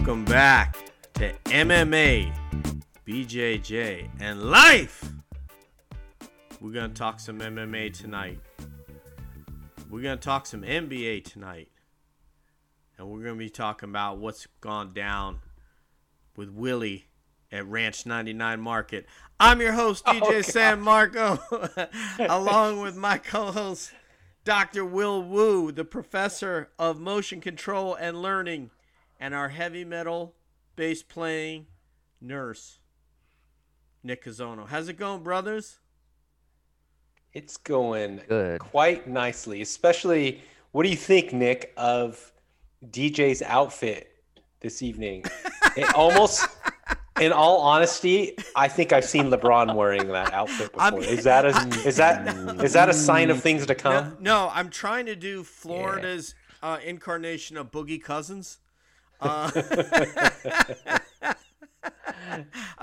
Welcome back to MMA, BJJ, and life. We're going to talk some MMA tonight. We're going to talk some NBA tonight. And we're going to be talking about what's gone down with Willie at Ranch 99 Market. I'm your host, DJ Oh, San Marco, along with my co host, Dr. Will Wu, the professor of motion control and learning, and our heavy metal bass playing nurse, Nick Cazono. How's it going, brothers? It's going Good. quite nicely, especially what do you think, Nick, of DJ's outfit this evening? It almost, in all honesty, I think I've seen LeBron wearing that outfit I'm- before. Is that a is that is that a sign of things to come? no, I'm trying to do Florida's uh, incarnation of Boogie Cousins. Uh,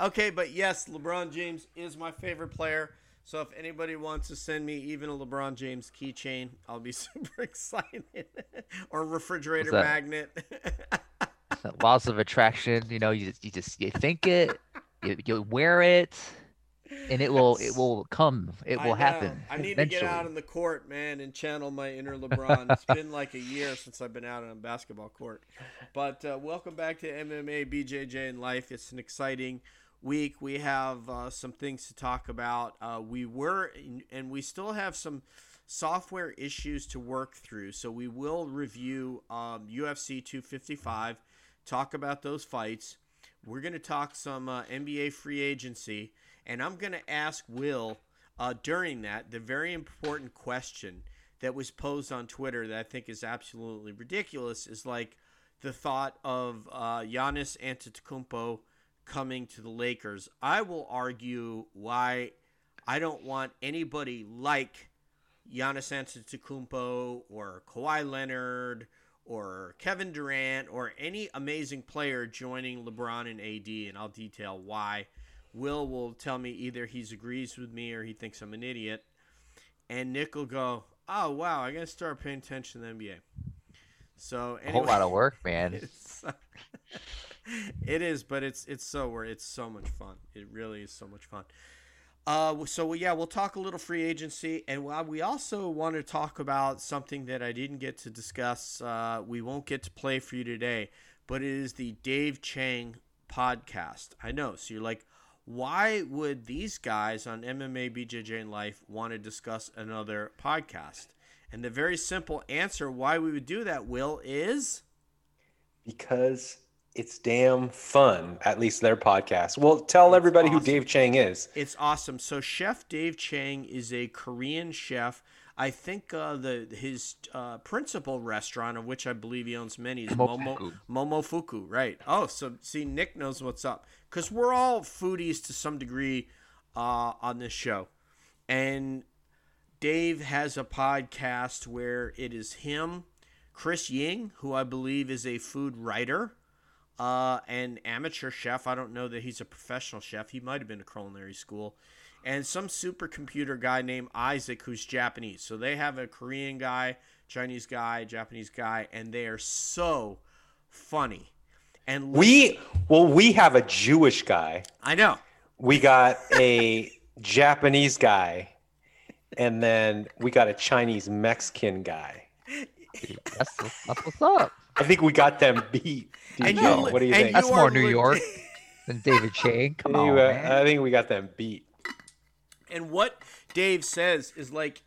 okay, but yes, LeBron James is my favorite player. So if anybody wants to send me even a LeBron James keychain, I'll be super excited. or refrigerator magnet. Laws of attraction. You know, you just you just you think it, you, you wear it, and it will it will come. It will know. happen. I need eventually. to get out on the court, man, and channel my inner LeBron. it's been like a year since I've been out on a basketball court. But uh, welcome back to MMA, BJJ, and Life. It's an exciting week. We have uh, some things to talk about. Uh, we were, and we still have some software issues to work through. So we will review um, UFC 255, talk about those fights. We're going to talk some uh, NBA free agency, and I'm going to ask Will uh, during that the very important question that was posed on Twitter that I think is absolutely ridiculous is like the thought of uh, Giannis Antetokounmpo coming to the Lakers. I will argue why I don't want anybody like Giannis Antetokounmpo or Kawhi Leonard or Kevin Durant or any amazing player joining LeBron and AD, and I'll detail why. Will will tell me either he agrees with me or he thinks I'm an idiot, and Nick will go, "Oh wow, I gotta start paying attention to the NBA." So A whole lot of work, man. it's, it is, but it's it's so wor- it's so much fun. It really is so much fun. Uh, so yeah, we'll talk a little free agency, and we also want to talk about something that I didn't get to discuss. Uh, we won't get to play for you today, but it is the Dave Chang podcast. I know. So you're like, why would these guys on MMA, BJJ, and Life want to discuss another podcast? And the very simple answer why we would do that, Will, is Because it's damn fun. At least their podcast. Well, tell That's everybody who. Dave Chang is. It's awesome. So Chef Dave Chang is a Korean chef. I think uh, the his uh, principal restaurant, of which I believe he owns many, is Momo Momofuku. Momofuku. Right. Oh, so see, Nick knows what's up because we're all foodies to some degree uh, on this show, and Dave has a podcast where it is him, Chris Ying, who I believe is a food writer, uh, an amateur chef. I don't know that he's a professional chef. He might have been to culinary school. And some supercomputer guy named Isaac who's Japanese. So they have a Korean guy, Chinese guy, Japanese guy, and they are so funny. And We well, we have a Jewish guy. I know. We got a Japanese guy, and then we got a Chinese Mexican guy. That's, that's what's up. I think we got them beat. And you- what do you and think? you That's more New lit- York than David Chang. Come I think on, we- man. I think we got them beat. And what Dave says is like,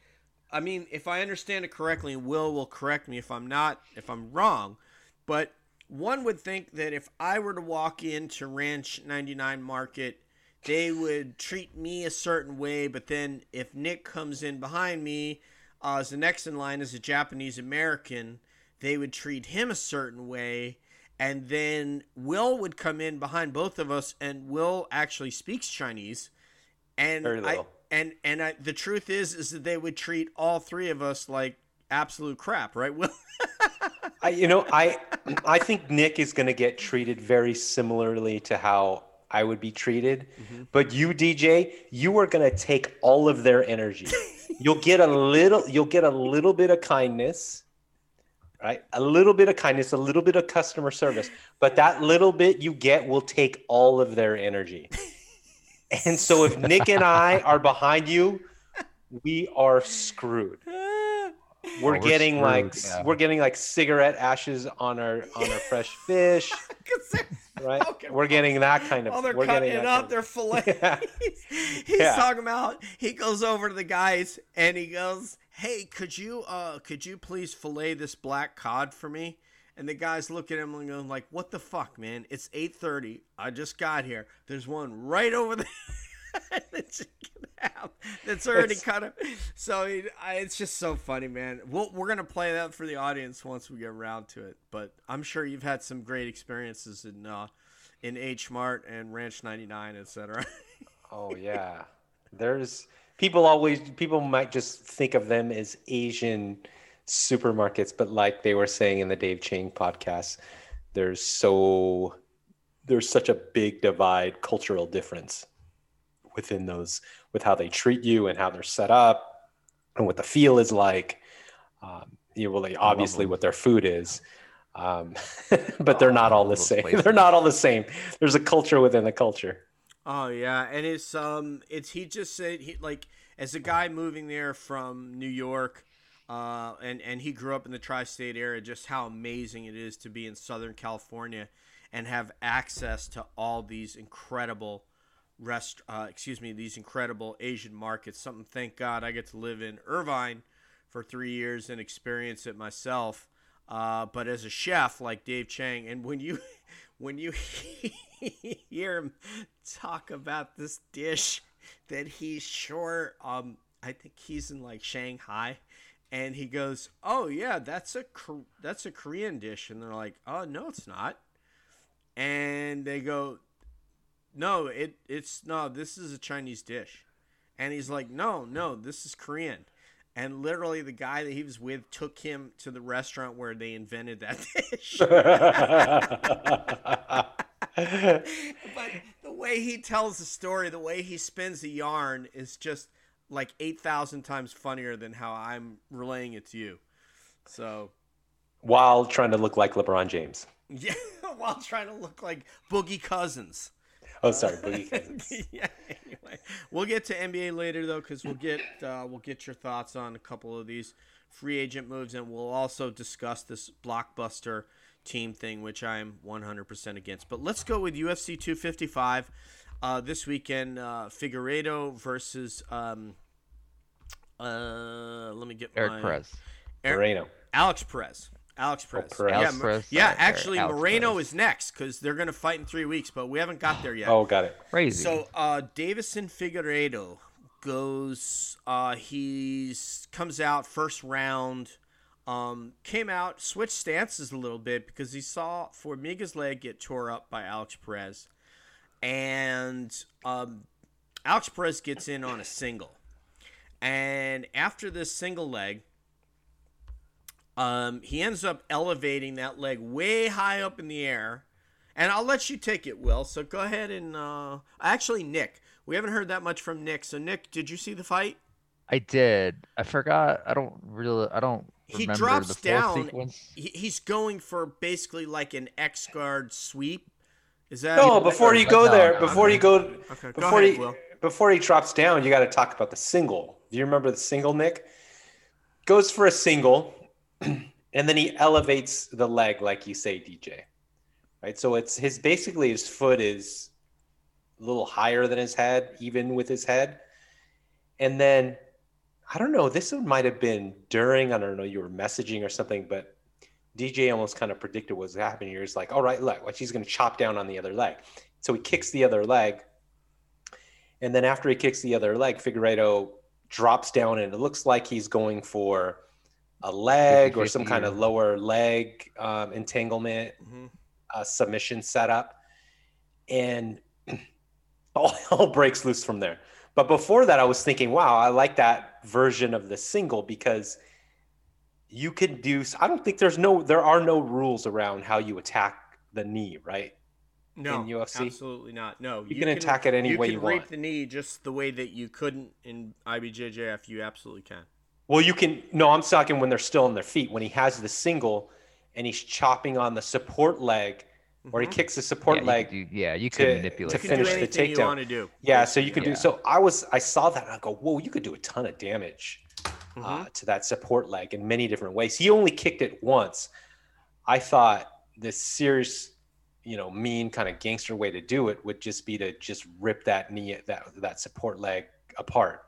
I mean, if I understand it correctly, and Will will correct me if I'm not, if I'm wrong, but one would think that if I were to walk into Ranch 99 Market, they would treat me a certain way, but then if Nick comes in behind me uh, as the next in line as a Japanese American, they would treat him a certain way. And then Will would come in behind both of us, and Will actually speaks Chinese and Very I, and and I, the truth is is that they would treat all three of us like absolute crap, right? Will I, you know, I, I think Nick is going to get treated very similarly to how I would be treated. Mhm. But you, DJ, you are gonna take all of their energy. you'll get a little, you'll get a little bit of kindness, right? A little bit of kindness, a little bit of customer service. But that little bit you get will take all of their energy. And so if Nick and I are behind you, we are screwed. We're, we're getting like yeah. we're getting like cigarette ashes on our on our fresh fish. right? Okay, We're getting that kind of. While they're we're cutting getting it that up, kind they're filleting. Yeah. He's Yeah. talking about. He goes over to the guys and he goes, "Hey, could you uh could you please fillet this black cod for me?" And the guys look at him and go like, "What the fuck, man? It's 8:30. I just got here. There's one right over there." That's that's already It's- kind of so I, it's just so funny man we'll, we're gonna play that for the audience once we get around to it but i'm sure you've had some great experiences in uh in H Mart and Ranch 99, etc. Oh yeah. There's people always people might just think of them as Asian supermarkets, but like they were saying in the Dave Chang podcast, there's so there's such a big divide, cultural difference within those with how they treat you and how they're set up and what the feel is like. Um, you know, well, they, obviously what their food is. Um, but they're Oh, not all the same. They're not all the same. There's a culture within the culture. Oh yeah, and it's um, it's he just said he like as a guy moving there from New York, uh, and and he grew up in the tri-state area. Just how amazing it is to be in Southern California, and have access to all these incredible rest. Uh, excuse me, these incredible Asian markets. Something. Thank God I get to live in Irvine for three years and experience it myself. Uh, but as a chef like Dave Chang, and when you when you hear him talk about this dish that he's sure um I think he's in like Shanghai and he goes, "Oh yeah, that's a that's a Korean dish." And they're like, "Oh no, it's not." And they go, "No, it it's no, this is a Chinese dish." And he's like, "No, no, this is Korean." And literally the guy that he was with took him to the restaurant where they invented that dish. but the way he tells the story, the way he spins the yarn is just like 8,000 times funnier than how I'm relaying it to you. So, While trying to look like LeBron James. yeah, while trying to look like Boogie Cousins. Oh, sorry, Boogie Cousins. yeah, anyway. We'll get to NBA later though cuz we'll get uh, we'll get your thoughts on a couple of these free agent moves and we'll also discuss this blockbuster team thing which I'm 100% against. But let's go with UFC 255 uh, this weekend uh, Figueiredo versus um uh let me get Eric my Perez. Eric- Moreno. Alex Perez. Alex Perez. Perez. Yeah, Perez. yeah Sorry, actually, Alex Moreno Perez. is next because they're going to fight in three weeks, but we haven't got there yet. Oh, got it. Crazy. So uh, Deiveson Figueiredo goes. Uh, he's comes out first round. Um, came out, switched stances a little bit because he saw Formiga's leg get tore up by Alex Perez, and um, Alex Perez gets in on a single, and after this single leg. Um, he ends up elevating that leg way high up in the air, and I'll let you take it, Will. So go ahead and uh, actually, Nick, we haven't heard that much from Nick. So Nick, did you see the fight? I did. I forgot. I don't really. I don't He drops the down. sequence. He's going for basically like an X guard sweep. Is that No, before you go No, there, no, before no. you go, Okay, go before ahead, he Will. before he drops down, you got to talk about the single. Do you remember the single, Nick? Goes for a single, and then he elevates the leg, like you say, DJ. Right. So it's his basically his foot is a little higher than his head, even with his head, and then I don't know. This one might have been during. I don't know. You were messaging or something, but DJ almost kind of predicted what was happening. You're just like, all right, look, like he's going to chop down on the other leg. So he kicks the other leg. And then after he kicks the other leg, Figueiredo drops down and it looks like he's going for a leg or some 50-50 kind of lower leg um, entanglement Mhm. uh, submission setup. And all hell breaks loose from there. But before that, I was thinking, wow, I like that version of the single because you can do. I don't think there's no, there are no rules around how you attack the knee, right? No, in UFC? absolutely not. No, You can attack it any you way can you rape want. the knee just the way that you couldn't in IBJJF. You absolutely can. Well, you can. No, I'm talking when they're still on their feet. When he has the single, and he's chopping on the support leg, or he Mhm. kicks the support yeah, leg. You do- yeah, you to- could to manipulate. You fin- can do finish the anything you takedown. want to do. Yeah, so you can Yeah. do. So I was, I saw that, and I go, whoa, you could do a ton of damage Mhm. uh, to that support leg in many different ways. He only kicked it once. I thought this serious, you know, mean kind of gangster way to do it would just be to just rip that knee, that that support leg apart,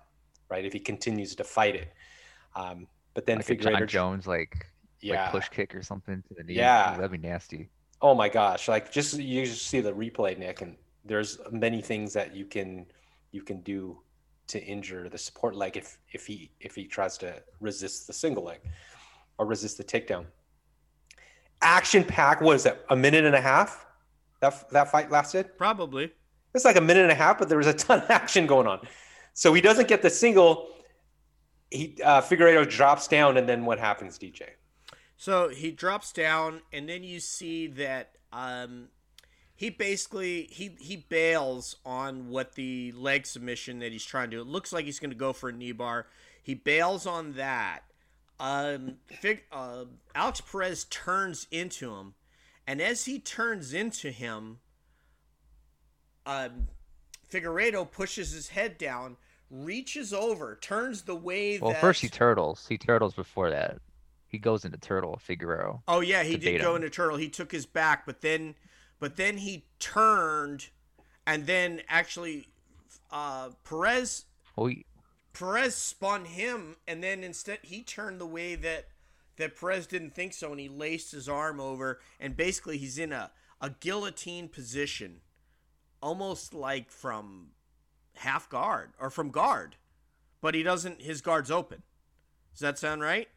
right? If he continues to fight it. Um, but then like a John Figueiredo, Jones like yeah, like push kick or something to the knee. Yeah. That'd be nasty. Oh my gosh! Like just you just see the replay, Nick, and there's many things that you can you can do to injure the support leg if if he if he tries to resist the single leg or resist the takedown. Action pack. was that? A minute and a half? That that fight lasted. Probably. It's like a minute and a half, but there was a ton of action going on. So he doesn't get the single. He uh, Figueiredo drops down, and then what happens, DJ? So he drops down, and then you see that um, he basically he he bails on what the leg submission that he's trying to do. It looks like he's going to go for a knee bar. He bails on that. Um, Fig, uh, Alex Perez turns into him, and as he turns into him, um, Figueiredo pushes his head down, reaches over, turns the way Well, that. first he turtles. He turtles before that. He goes into turtle Figueroa. Oh yeah, he did go him. into turtle. He took his back, but then, but then he turned, and then actually, uh, Perez Well, he, Perez spun him, and then instead he turned the way that that Perez didn't think so, and he laced his arm over, and basically he's in a a guillotine position, almost like from half guard or from guard, but he doesn't. His guard's open. Does that sound right?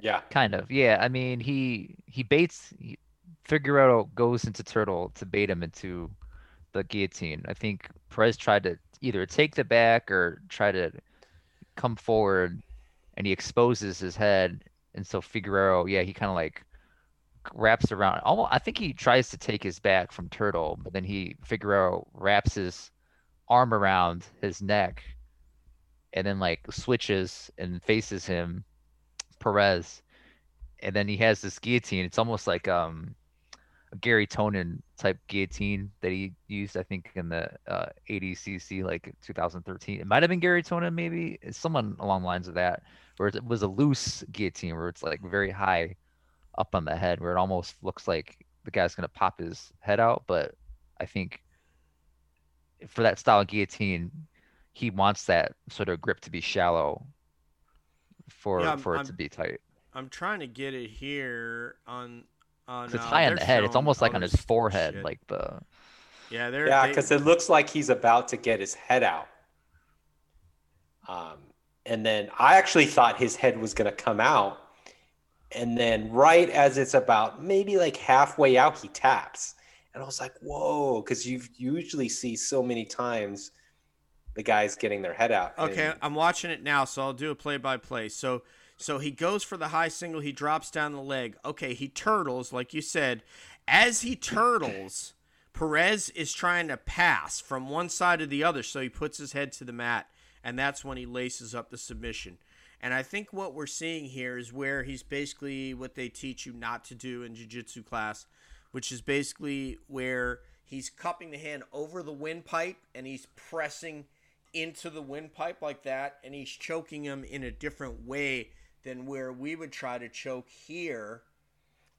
Yeah. kind of. Yeah, I mean, he he baits. He, Figueroa goes into turtle to bait him into the guillotine. I think Perez tried to either take the back or try to come forward, and he exposes his head, and so Figueroa, yeah, he kind of like wraps around. Almost, I think he tries to take his back from turtle, but then he Figueroa wraps his arm around his neck, and then like switches and faces him, Perez, and then he has this guillotine. It's almost like um a Gary Tonon type guillotine that he used, I think, in the uh, ADCC, like 2013. It might have been Gary Tonon, maybe It's someone along the lines of that, where it was a loose guillotine, where it's like very high up on the head, where it almost looks like the guy's gonna pop his head out. But I think for that style of guillotine, he wants that sort of grip to be shallow for Yeah, for it I'm- to be tight. I'm trying to get it here on on. 'Cause it's uh, high on the head. It's almost like on his forehead, shit. like the yeah, they're Yeah, they- because it looks like he's about to get his head out. Um, and then I actually thought his head was going to come out. And then, right as it's about maybe like halfway out, he taps. And I was like, whoa, because you usually see so many times the guys getting their head out. Okay, I'm watching it now, so I'll do a play by play. So so he goes for the high single, he drops down the leg. Okay, he turtles, like you said. As he turtles, Perez is trying to pass from one side to the other, so he puts his head to the mat, and that's when he laces up the submission. And I think what we're seeing here is where he's basically what they teach you not to do in jiu-jitsu class, which is basically where he's cupping the hand over the windpipe and he's pressing into the windpipe like that, and he's choking him in a different way than where we would try to choke here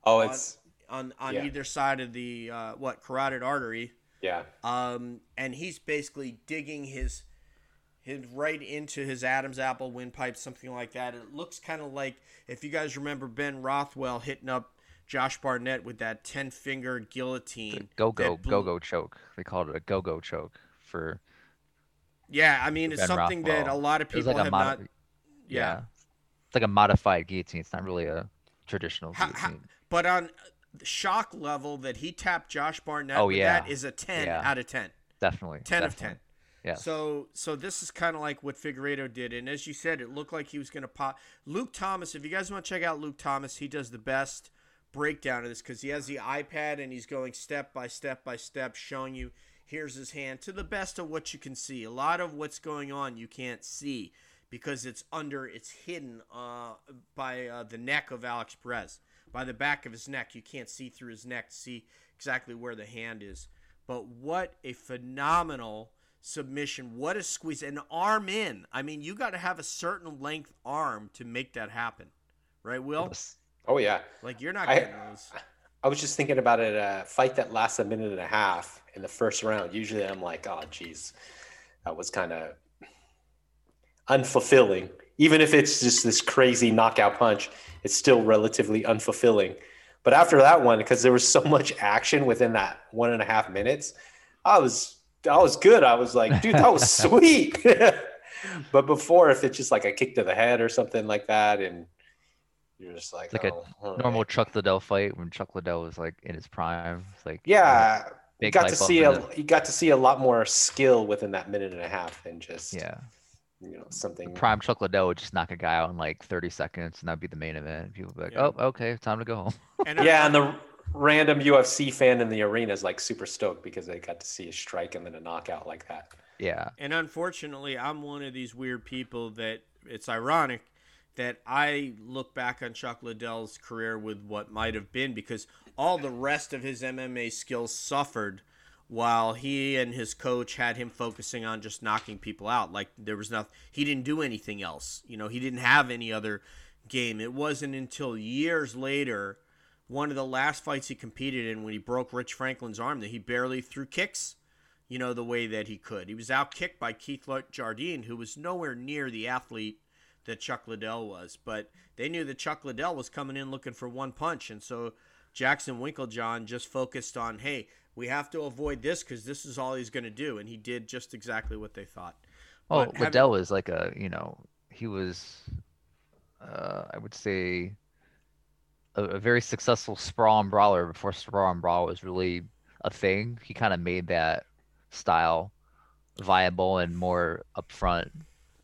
oh, on it's, on, on yeah. either side of the uh, what carotid artery. yeah. Um, and he's basically digging his his right into his Adam's apple windpipe, something like that. It looks kind of like if you guys remember Ben Rothwell hitting up Josh Barnett with that ten finger guillotine. go go go go choke. They called it a go go choke for Yeah, I mean for it's Ben something that a lot of people like have not. yeah. Yeah. It's like a modified guillotine. It's not really a traditional How- how- guillotine. But on the shock level that he tapped Josh Barnett Oh, with yeah. that is a 10 Yeah. out of 10. definitely. 10 of 10. Yeah. So so this is kind of like what Figueiredo did and as you said it looked like he was going to pop Luke Thomas if you guys want to check out Luke Thomas he does the best breakdown of this because he has the iPad and he's going step by step by step, showing you here's his hand to the best of what you can see. A lot of what's going on you can't see because it's under, it's hidden uh, by uh, the neck of Alex Perez, by the back of his neck. You can't see through his neck to see exactly where the hand is. But what a phenomenal submission. What a squeeze. An arm in. I mean, you got to have a certain length arm to make that happen. Right, Will? Oh, yeah. Like, you're not I- those. I was just thinking about it. A fight that lasts a minute and a half in the first round. Usually, I'm like, oh, geez, that was kind of unfulfilling. Even if it's just this crazy knockout punch, it's still relatively unfulfilling. But after that one, because there was so much action within that one and a half minutes, I was I was good. I was like, dude, that was sweet. but before, if it's just like a kick to the head or something like that, and you're just like, It's like a oh, Normal. Chuck Liddell fight when Chuck Liddell was like in his prime. It's like Yeah, you got to see a it. you got to see a lot more skill within that minute and a half than just yeah. you know something. Prime Chuck Liddell would just knock a guy out in like 30 seconds, and that'd be the main event. People would be like, Yeah. "Oh, okay, time to go home." And Yeah, and the random UFC fan in the arena is like super stoked because they got to see a strike and then a knockout like that. yeah, And unfortunately, I'm one of these weird people that it's ironic that I look back on Chuck Liddell's career with what might have been because all the rest of his MMA skills suffered while he and his coach had him focusing on just knocking people out. Like there was nothing, he didn't do anything else. You know, he didn't have any other game. It wasn't until years later, one of the last fights he competed in when he broke Rich Franklin's arm, that he barely threw kicks you know, the way that he could. He was outkicked by Keith Jardine, who was nowhere near the athlete that Chuck Liddell was. But they knew that Chuck Liddell was coming in looking for one punch. And so Jackson Winkeljohn just focused on, hey, we have to avoid this because this is all he's going to do. And he did just exactly what they thought. Oh, But having- Liddell was like a, you know, he was, uh, I would say, a, a very successful sprawl and brawler before sprawl and brawl was really a thing. He kind of made that style viable and more upfront.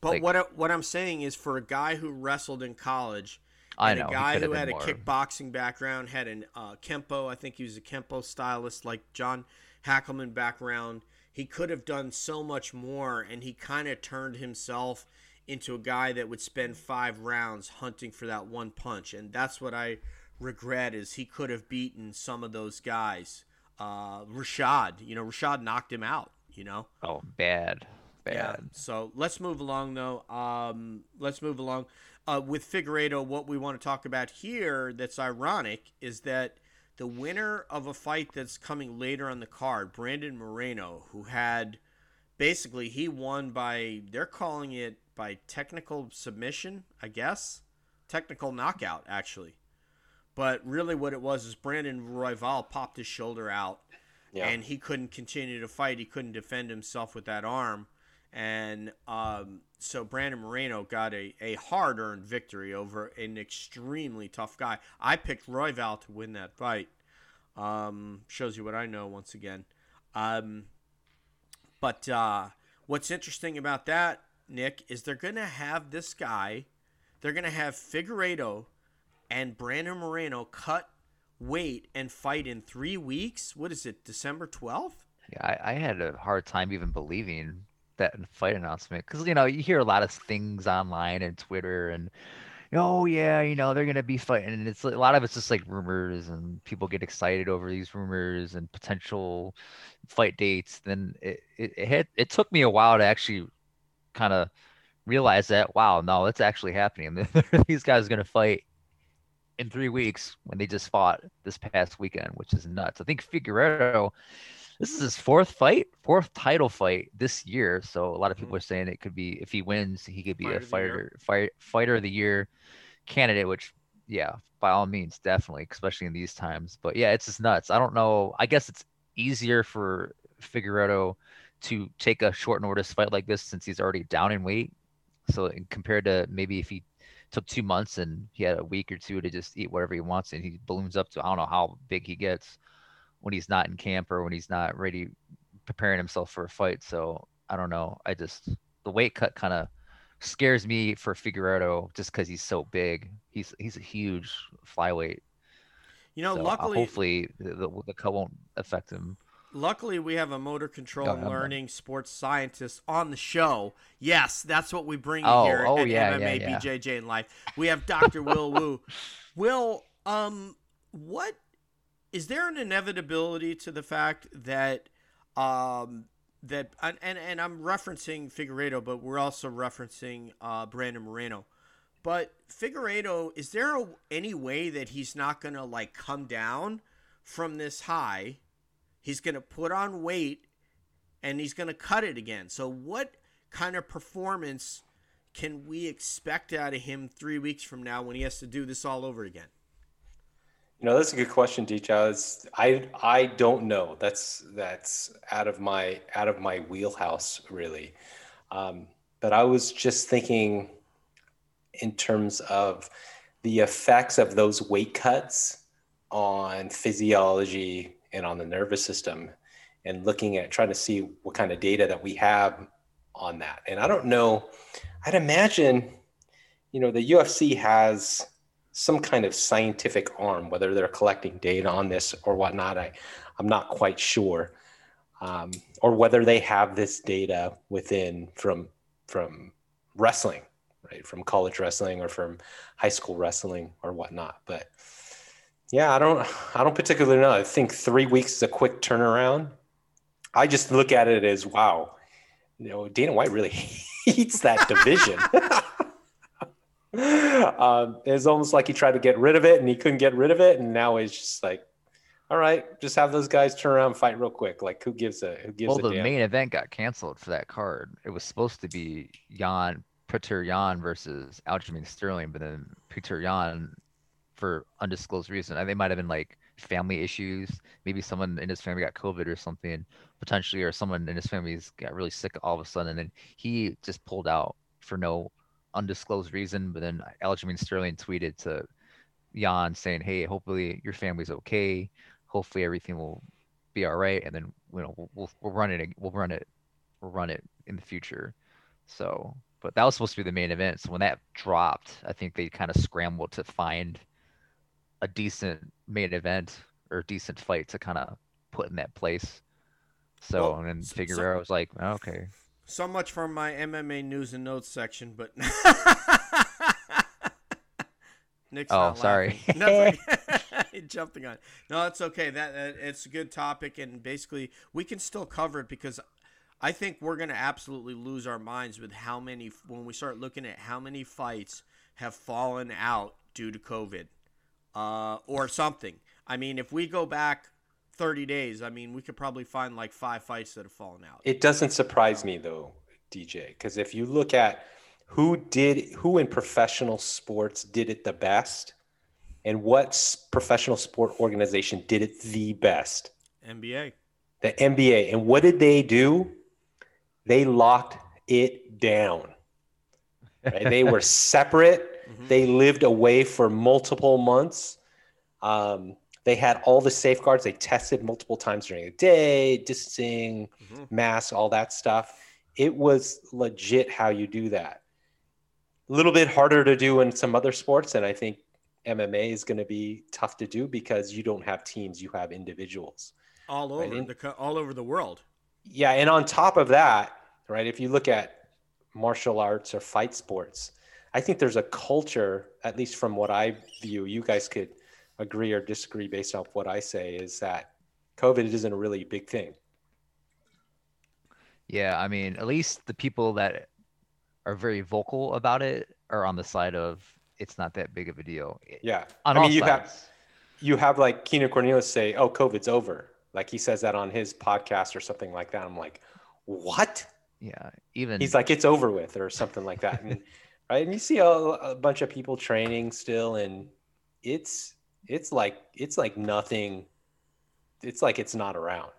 But Like- what I, what I'm saying is, for a guy who wrestled in college, I and know a guy who had a more. kickboxing background, had an uh, kempo. I think he was a kempo stylist, like John Hackleman background. He could have done so much more, and he kind of turned himself into a guy that would spend five rounds hunting for that one punch, and that's what I regret. Is he could have beaten some of those guys. Uh, Rashad, you know, Rashad knocked him out. You know, Oh, bad, bad. yeah. So let's move along, though. Um, let's move along. Uh, with Figueiredo, what we want to talk about here that's ironic is that the winner of a fight that's coming later on the card, Brandon Moreno, who had basically he won by they're calling it by technical submission, I guess, technical knockout actually. But really, what it was is Brandon Royval popped his shoulder out Yeah. and he couldn't continue to fight. He couldn't defend himself with that arm, and um, so Brandon Moreno got a, a hard earned victory over an extremely tough guy. I picked Royval to win that fight. Um, shows you what I know once again. Um, but uh, what's interesting about that, Nick, is they're going to have this guy. They're going to have Figueiredo and Brandon Moreno cut weight and fight in three weeks. What is it, December 12th? Yeah, I, I had a hard time even believing that fight announcement because you know you hear a lot of things online and Twitter and oh yeah you know they're gonna be fighting and it's a lot of it's just like rumors and people get excited over these rumors and potential fight dates. Then it it it, had, it took me a while to actually kind of realize that wow no it's actually happening. these guys are gonna fight in three weeks when they just fought this past weekend, which is nuts. I think Figueiredo, this is his fourth fight, fourth title fight this year. So a lot of people are saying it could be if he wins, he could be Fighter a fighter, fight, fighter of the year candidate. Which, yeah, by all means, definitely, especially in these times. But yeah, it's just nuts. I don't know. I guess it's easier for Figueroa to take a short notice fight like this since he's already down in weight. So compared to maybe if he took two months and he had a week or two to just eat whatever he wants and he balloons up to I don't know how big he gets when he's not in camp or when he's not ready preparing himself for a fight. So I don't know. I just the weight cut kind of scares me for Figueroa just because he's so big. He's he's a huge flyweight. You know, So, uh, luckily, hopefully the, the, the cut won't affect him. luckily we have a motor control and learning sports scientist on the show. Yes, that's what we bring Oh, here oh, at yeah, MMA yeah, yeah. BJJ in life. We have Dr. Will Wu. Will, um, what is there an inevitability to the fact that um that and and, I'm referencing Figueiredo, but we're also referencing uh, Brandon Moreno. But Figueiredo, is there a, any way that he's not gonna like come down from this high? He's gonna put on weight, and he's gonna cut it again. So what kind of performance can we expect out of him three weeks from now when he has to do this all over again? You know, that's a good question, Deej. I I don't know. That's that's out of my out of my wheelhouse, really. Um, but I was just thinking in terms of the effects of those weight cuts on physiology and on the nervous system, and looking at trying to see what kind of data that we have on that. And I don't know. I'd imagine, you know, the UFC has some kind of scientific arm, whether they're collecting data on this or whatnot. I, I'm not quite sure, um, or whether they have this data within from from wrestling, right, from college wrestling or from high school wrestling or whatnot. But yeah, I don't I don't particularly know. I think three weeks is a quick turnaround. I just look at it as wow, you know, Dana White really hates that division. um, it's almost like he tried to get rid of it and he couldn't get rid of it, and now he's just like, all right, just have those guys turn around and fight real quick. Like who gives a who gives Well, a the damn? main event got canceled for that card. It was supposed to be Yan Petr Yan versus Aljamain Sterling, but then Petr Yan, for undisclosed reason, they might have been like family issues. Maybe someone in his family got COVID or something, potentially, or someone in his family's got really sick all of a sudden, and then he just pulled out for no undisclosed reason. But then Aljamain Sterling tweeted to Yan saying, "Hey, hopefully your family's okay. Hopefully everything will be all right, and then you know we'll we'll, run it we'll run it we'll run it in the future." So, but that was supposed to be the main event. So when that dropped, I think they kind of scrambled to find a decent main event or decent fight to kind of put in that place. So Well, and then s- so- Figueroa was like, "Oh, "Okay, So much for my MMA news and notes section, but Nick's Oh, not sorry. That's okay. jumping on. No, it's okay. That, that it's a good topic, and basically we can still cover it because I think we're gonna absolutely lose our minds with how many when we start looking at how many fights have fallen out due to COVID, uh, or something. I mean, if we go back 30 days, I mean, we could probably find like five fights that have fallen out. It doesn't surprise me though, DJ, because if you look at who did who in professional sports did it the best, and what professional sport organization did it the best, NBA. the NBA. And what did they do? They locked it down. Right? they were separate. Mhm. They lived away for multiple months. Um, they had all the safeguards. They tested multiple times during the day, distancing, Mhm. masks, all that stuff. It was legit how you do that. A little bit harder to do in some other sports, and I think MMA is going to be tough to do because you don't have teams; you have individuals. all Right, over and- the all over the world. Yeah, and on top of that, right, if you look at martial arts or fight sports, I think there's a culture, at least from what I view, you guys could agree or disagree based off what I say, is that COVID isn't a really big thing. Yeah, I mean, at least the people that are very vocal about it are on the side of it's not that big of a deal. Yeah. On I mean, you sides. have you have like Keenan Cornelius say, "Oh, COVID's over." Like he says that on his podcast or something like that. I'm like, "What?" Yeah, even He's like, "It's over with," or something like that. And right, and you see a, a bunch of people training still, and it's it's like it's like nothing. It's like it's not around.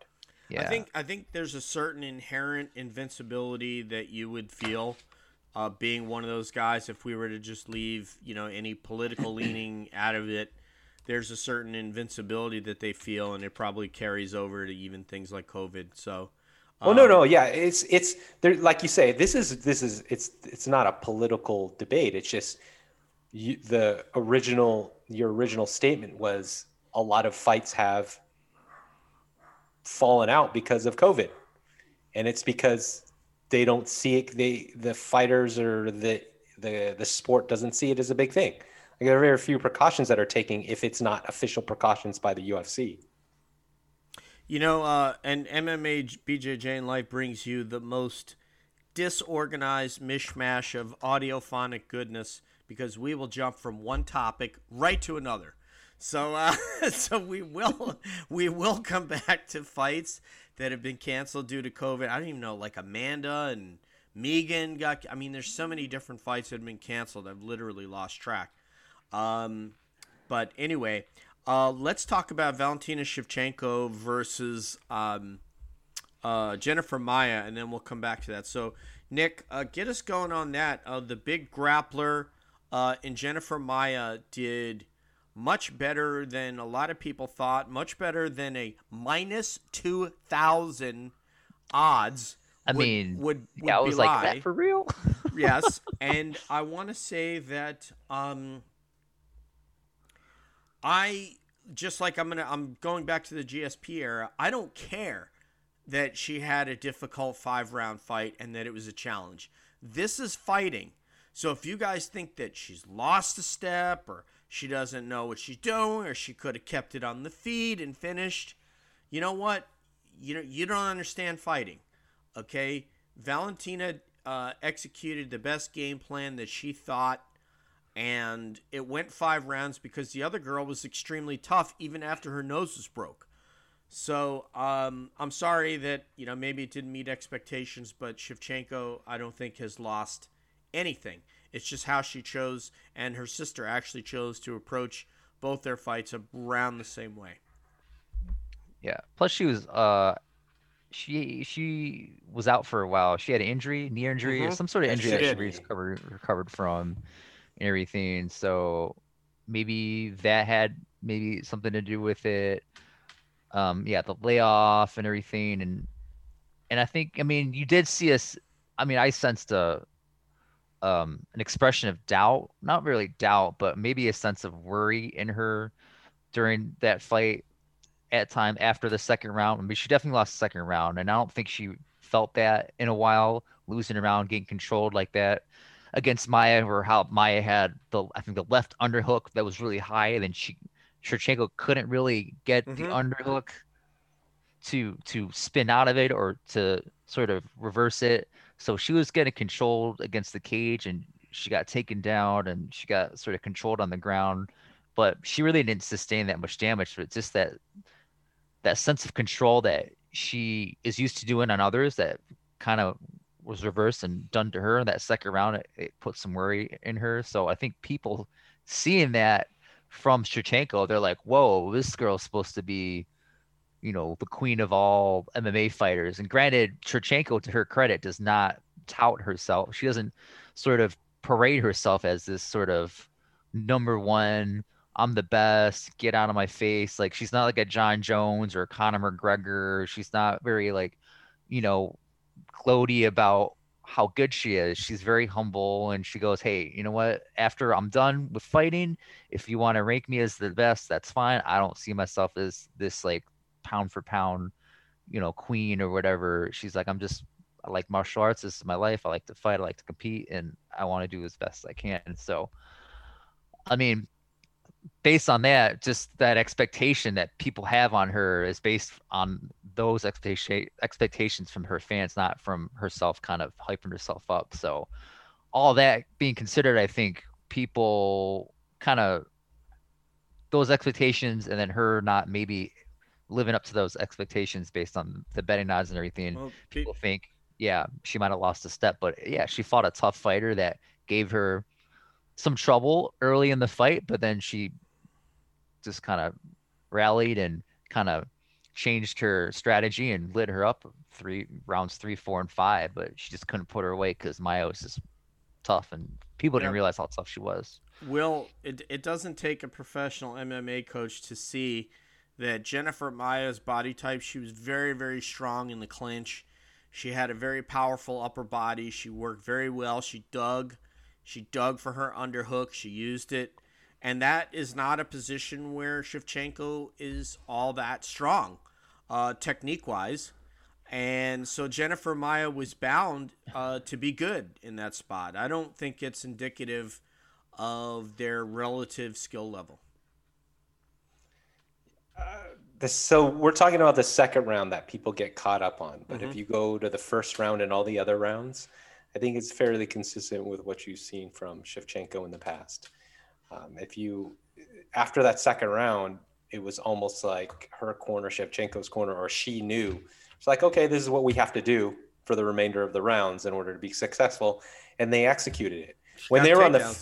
yeah. I think I think there's a certain inherent invincibility that you would feel uh, being one of those guys if we were to just leave, you know, any political leaning out of it. There's a certain invincibility that they feel, and it probably carries over to even things like COVID. So, Well, no, um, no, yeah, it's it's there. Like you say, this is this is it's it's not a political debate. It's just you, the original your original statement was a lot of fights have fallen out because of COVID. And it's because they don't see it they the fighters or the the the sport doesn't see it as a big thing. Like there are very few precautions that are taking if it's not official precautions by the UFC. You know, uh, and MMA BJJ in Life brings you the most disorganized mishmash of audiophonic goodness because we will jump from one topic right to another. So, uh, so we will we will come back to fights that have been canceled due to COVID. I don't even know, like Amanda and Megan got. I mean, there's so many different fights that have been canceled. I've literally lost track. Um, but anyway, uh, let's talk about Valentina Shevchenko versus um, uh, Jennifer Maia, and then we'll come back to that. So, Nick, uh, get us going on that. Uh, the big grappler uh, in Jennifer Maia did much better than a lot of people thought, much better than a minus 2,000 odds. I would, mean, would, would yeah, I was like, that for real? yes, and I want to say that um, I just like I'm gonna I'm going back to the GSP era. I don't care that she had a difficult five round fight and that it was a challenge. This is fighting. So if you guys think that she's lost a step or she doesn't know what she's doing or she could have kept it on the feed and finished, you know what? You know you don't understand fighting. Okay, Valentina uh, executed the best game plan that she thought, and it went five rounds because the other girl was extremely tough even after her nose was broke. So um, I'm sorry that you know maybe it didn't meet expectations, but Shevchenko I don't think has lost anything. It's just how she chose, and her sister actually chose to approach both their fights around the same way. Yeah. Plus, she was uh, she she was out for a while. She had an injury, knee injury, or Mhm. some sort of injury she that did. she recovered recovered from, and everything. So maybe that had maybe something to do with it. Um, yeah, the layoff and everything, and and I think I mean you did see us. I mean, I sensed a um an expression of doubt, not really doubt, but maybe a sense of worry in her during that fight at time after the second round. I mean, she definitely lost the second round, and I don't think she felt that in a while, losing around, getting controlled like that against Maia, or how Maia had the I think the left underhook that was really high, and then she Shevchenko couldn't really get the Mhm. underhook to to spin out of it or to sort of reverse it. So she was getting controlled against the cage, and she got taken down, and she got sort of controlled on the ground. But she really didn't sustain that much damage. But just that that sense of control that she is used to doing on others that kind of was reversed and done to her in that second round it, it put some worry in her so i think people seeing that from Shevchenko, they're like whoa this girl's supposed to be you know the queen of all mma fighters and granted Shevchenko, to her credit does not tout herself she doesn't sort of parade herself as this sort of number one I'm the best, get out of my face. Like she's not like a John Jones or a Conor McGregor. She's not very like, you know, gloaty about how good she is. She's very humble and she goes, Hey, you know what? After I'm done with fighting, if you want to rank me as the best, that's fine. I don't see myself as this like pound for pound, you know, queen or whatever. She's like, I'm just I like martial arts. This is my life. I like to fight. I like to compete and I want to do as best I can. So I mean, based on that, just that expectation that people have on her is based on those expectation expectations from her fans, not from herself kind of hyping herself up. So all that being considered, I think people kind of those expectations and then her not maybe living up to those expectations based on the betting odds and everything. Well, be- People think, yeah, she might have lost a step, but yeah, she fought a tough fighter that gave her some trouble early in the fight, but then she just kind of rallied and kind of changed her strategy and lit her up three rounds three, four, and five. But she just couldn't put her away because Maia was just tough, and people didn't Yeah. realize how tough she was. Will it, it doesn't take a professional MMA coach to see that Jennifer Maia's body type, she was very, very strong in the clinch. She had a very powerful upper body. She worked very well. She dug. She dug for her underhook. She used it. and that is not a position where Shevchenko is all that strong, uh, technique wise. And so Jennifer Maia was bound uh, to be good in that spot. I don't think it's indicative of their relative skill level. Uh, so we're talking about the second round that people get caught up on. But mm-hmm. if you go to the first round and all the other rounds, I think it's fairly consistent with what you've seen from Shevchenko in the past. Um, if you, after that second round, it was almost like her corner, Shevchenko's corner, or she knew. It's like, okay, this is what we have to do for the remainder of the rounds in order to be successful. And they executed it. She when they were on the,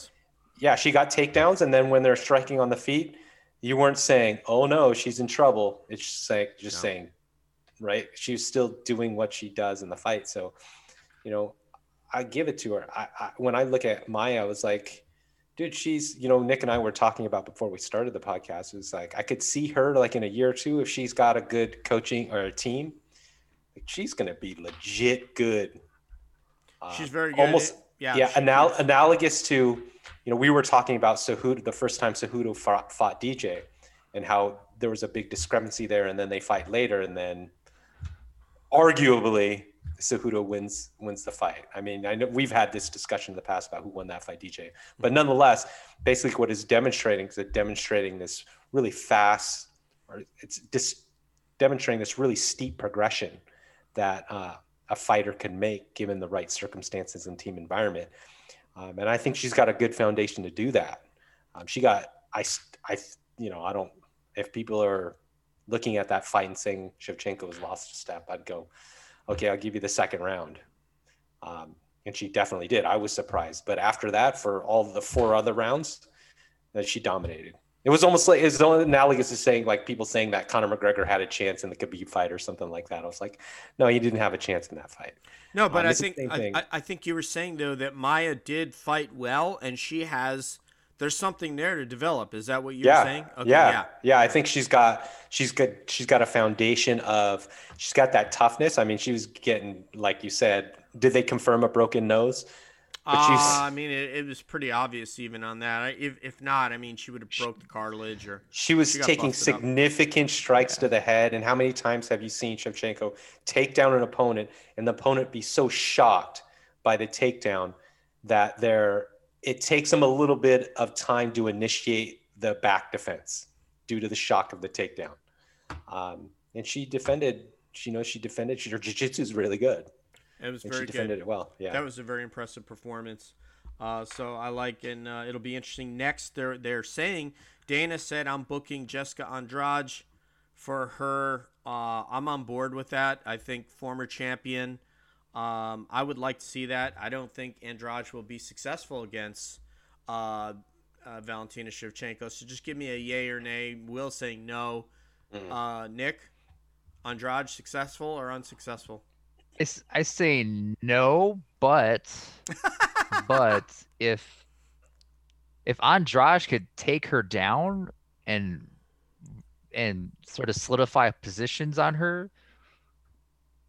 yeah, she got takedowns. And then when they're striking on the feet, you weren't saying, "Oh no, she's in trouble." It's just saying, just no. saying, right? She's still doing what she does in the fight. So, you know, I give it to her. I, I, when I look at Maia, I was like, dude, she's, you know, Nick and I were talking about before we started the podcast. It was like, I could see her like in a year or two, if she's got a good coaching or a team, like she's going to be legit good. She's uh, very good. Almost, yeah. Yeah. Anal- analogous to, you know, we were talking about Cejudo the first time Cejudo fought, fought DJ and how there was a big discrepancy there. And then they fight later. And then arguably Cejudo wins wins the fight. I mean, I know we've had this discussion in the past about who won that fight, DJ. But nonetheless, basically what is demonstrating is it demonstrating this really fast, or it's just demonstrating this really steep progression that uh, a fighter can make given the right circumstances and team environment. Um, and I think she's got a good foundation to do that. Um, she got, I, I, you know, I don't, if people are looking at that fight and saying Shevchenko has lost a step, I'd go, okay, I'll give you the second round. Um, and she definitely did. I was surprised. But after that, for all the four other rounds, that she dominated. It was almost like it's analogous to saying like people saying that Conor McGregor had a chance in the Khabib fight or something like that. I was like, no, he didn't have a chance in that fight. No, but um, I think I, I, think you were saying though that Maia did fight well, and she has there's something there to develop. Is that what you're yeah. saying? Okay, yeah. yeah. Yeah. I think she's got she's good she's got a foundation of she's got that toughness. I mean, she was getting like you said, did they confirm a broken nose? Uh, I mean, it, it, was pretty obvious even on that. If, if not, I mean, she would have broke the cartilage or. She was she taking significant up. strikes yeah. to the head. And how many times have you seen Shevchenko take down an opponent and the opponent be so shocked by the takedown that they're it takes them a little bit of time to initiate the back defense due to the shock of the takedown. Um, and she defended, she knows she defended, she, her jiu-jitsu is really good. It was and very she defended good. it well. Yeah. That was a very impressive performance. Uh, so I like, and uh, it'll be interesting. Next, they're they're saying Dana said I'm booking Jessica Andrade for her. Uh, I'm on board with that. I think former champion. Um, I would like to see that. I don't think Andrade will be successful against uh, uh, Valentina Shevchenko. So just give me a yay or nay. Will saying no. Mm. Uh, Nick, Andrade successful or unsuccessful? I, I say no, but but if if Andrade could take her down and and sort of solidify positions on her,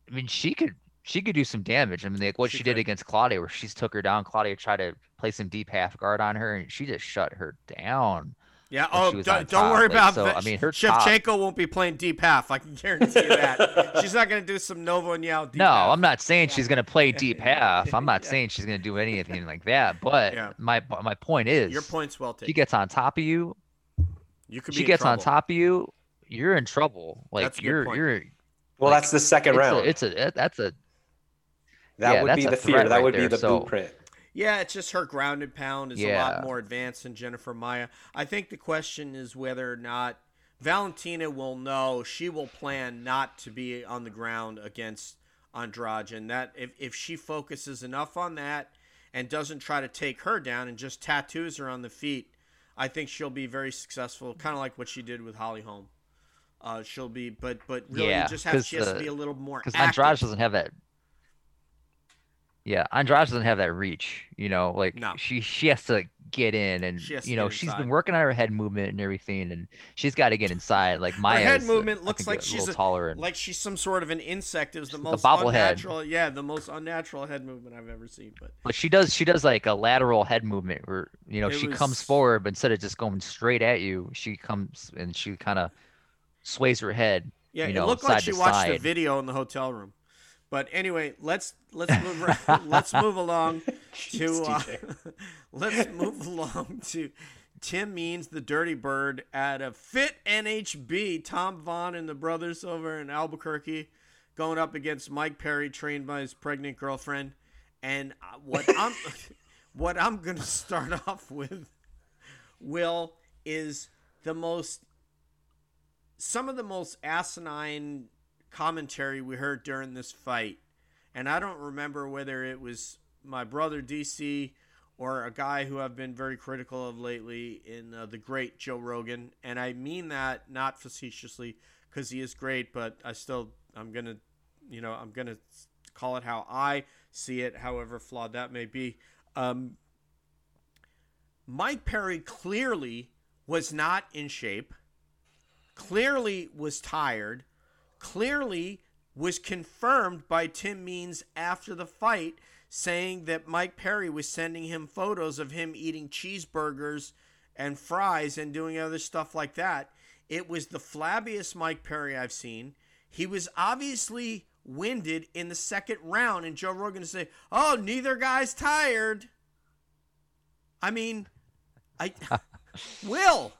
I mean, she could she could do some damage. I mean, like what she, she did against Claudia, where she took her down. Claudia tried to play some deep half guard on her, and she just shut her down. Yeah. Oh, don't, don't worry like, about so, that. I mean, her Shevchenko top... won't be playing deep half. I can guarantee you that. she's not going to do some Nova and Yao. no, half. I'm not saying she's going to play deep half. I'm not yeah. saying she's going to do anything like that. But yeah. my my point is, your point's well taken. She gets on top of you. You could. She gets trouble. on top of you. You're in trouble. Like you're you're. Well, like, that's the second it's round. A, it's a that's a that yeah, would be the fear. That would be the so, blueprint. Yeah, it's just her grounded pound is yeah. a lot more advanced than Jennifer Maia. I think the question is whether or not Valentina will know she will plan not to be on the ground against Andrade, and that if, if she focuses enough on that and doesn't try to take her down and just tattoos her on the feet, I think she'll be very successful, kind of like what she did with Holly Holm. Uh, she'll be, but but really, yeah, just have she has the, to be a little more because Andrade doesn't have that Yeah, Andrade doesn't have that reach, you know, like No. she she has to get in and She has to you know, she's been working on her head movement and everything and she's got to get inside. Like my head movement looks like a she's a- taller and Like she's some sort of an insect. It was the most unnatural. Yeah, the most unnatural head movement I've ever seen. But but she does she does like a lateral head movement where you know It she was- comes forward but instead of just going straight at you, she comes and she kind of sways her head. yeah, you it know, looked like she watched a video in the hotel room. But anyway, let's let's move let's move along to uh, let's move along to Tim Means the Dirty Bird at a Fit NHB. Tom Vaughan and the brothers over in Albuquerque going up against Mike Perry, trained by his pregnant girlfriend. And uh, what I'm what I'm gonna start off with, Will, is the most some of the most asinine commentary we heard during this fight. And I don't remember whether it was my brother DC or a guy who I've been very critical of lately in uh, the great Joe Rogan. And I mean that not facetiously because he is great, but I still, I'm going to, you know, I'm going to call it how I see it, however flawed that may be. Um, Mike Perry clearly was not in shape, clearly was tired, clearly was confirmed by Tim Means after the fight, saying that Mike Perry was sending him photos of him eating cheeseburgers and fries and doing other stuff like that. It was the flabbiest Mike Perry I've seen. He was obviously winded in the second round, and Joe Rogan say, "Oh, neither guy's tired." I mean, I Will,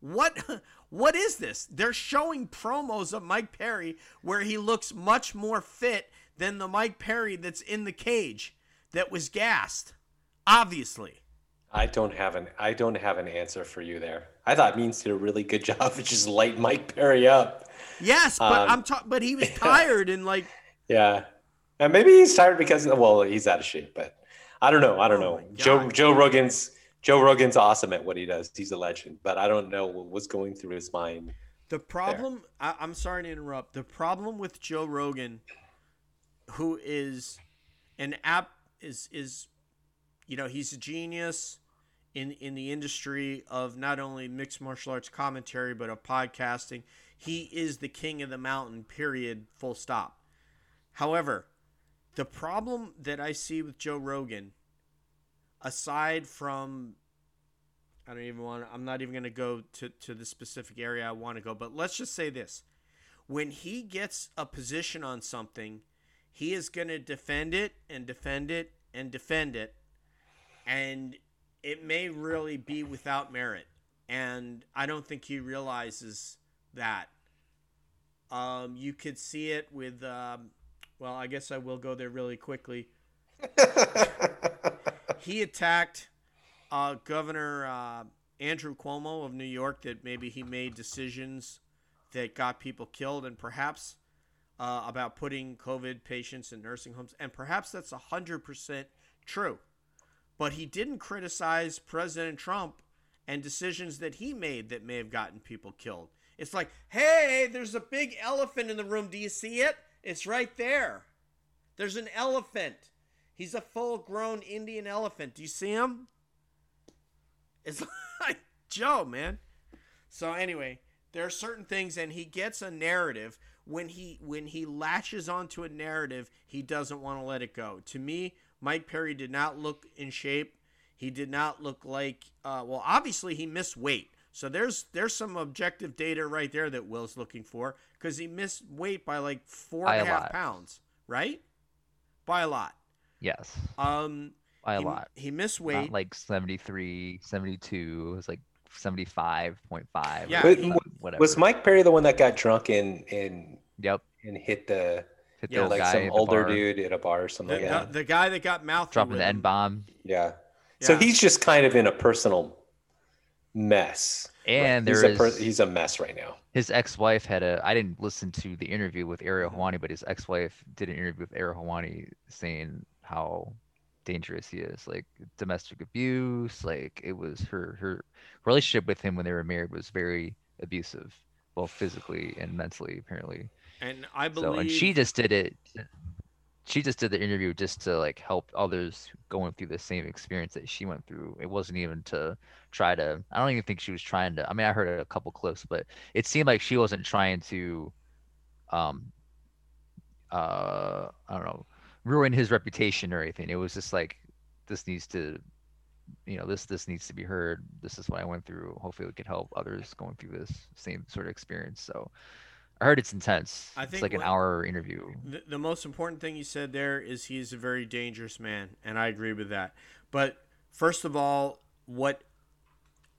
what what is this? They're showing promos of Mike Perry where he looks much more fit than the Mike Perry that's in the cage that was gassed. Obviously. I don't have an I don't have an answer for you there. I thought Means did a really good job of just light Mike Perry up. Yes, but Um, I'm ta- but he was tired and like Yeah, and maybe he's tired because well he's out of shape, but I don't know. I don't Oh know. Joe. Joe Rogan's Joe Rogan's awesome at what he does. He's a legend, but I don't know what was going through his mind. The problem, I, I'm sorry to interrupt. The problem with Joe Rogan, who is an app, is is, you know, he's a genius in in the industry of not only mixed martial arts commentary but of podcasting. He is the king of the mountain. Period. Full stop. However, the problem that I see with Joe Rogan, aside from I don't even want I'm not even going to go to, to the specific area I want to go, but let's just say this. When he gets a position on something, he is going to defend it and defend it and defend it. And it may really be without merit. And I don't think he realizes that. Um, you could see it with, um, well, I guess I will go there really quickly. He attacked uh, Governor uh, Andrew Cuomo of New York that maybe he made decisions that got people killed, and perhaps uh, about putting COVID patients in nursing homes, and perhaps that's hundred percent true. But he didn't criticize President Trump and decisions that he made that may have gotten people killed. It's like, hey, there's a big elephant in the room. Do you see it? It's right there. There's an elephant. He's a full grown Indian elephant. Do you see him? It's like Joe, man. So anyway, there are certain things and he gets a narrative when he when he latches onto a narrative, he doesn't want to let it go. To me, Mike Perry did not look in shape. He did not look like uh, well, obviously he missed weight. So there's there's some objective data right there that Will's looking for because he missed weight by like four By and a half lot. pounds, right? By a lot. Yes, Um, by a he, lot. He missed Not weight. like 73, 72. It was like 75.5. Yeah, or he- whatever. Was Mike Perry the one that got drunk and and Yep. and hit the Hit Yeah, the old like guy some older bar, dude at a bar or something the, like the, that? the guy that got mouth dropping the N bomb. Yeah. So he's just kind of in a personal mess. And he's there a per- he's a mess right now. his ex-wife had a. I didn't listen to the interview with Ariel Helwani, but his ex-wife did an interview with Ariel Helwani saying how dangerous he is, like domestic abuse. Like it was her her relationship with him when they were married was very abusive, both physically and mentally, apparently. and I So believe and she just did it. she just did the interview just to like help others going through the same experience that she went through. It wasn't even to try to. I don't even think she was trying to. I mean, I heard a couple clips, but it seemed like she wasn't trying to, um, uh, I don't know, ruin his reputation or anything. It was just like this needs to, you know, this this needs to be heard. This is what I went through. Hopefully, we can help others going through this same sort of experience. So, I heard it's intense. I it's think like an hour interview. The, the most important thing you said there is he's a very dangerous man, and I agree with that. But first of all, what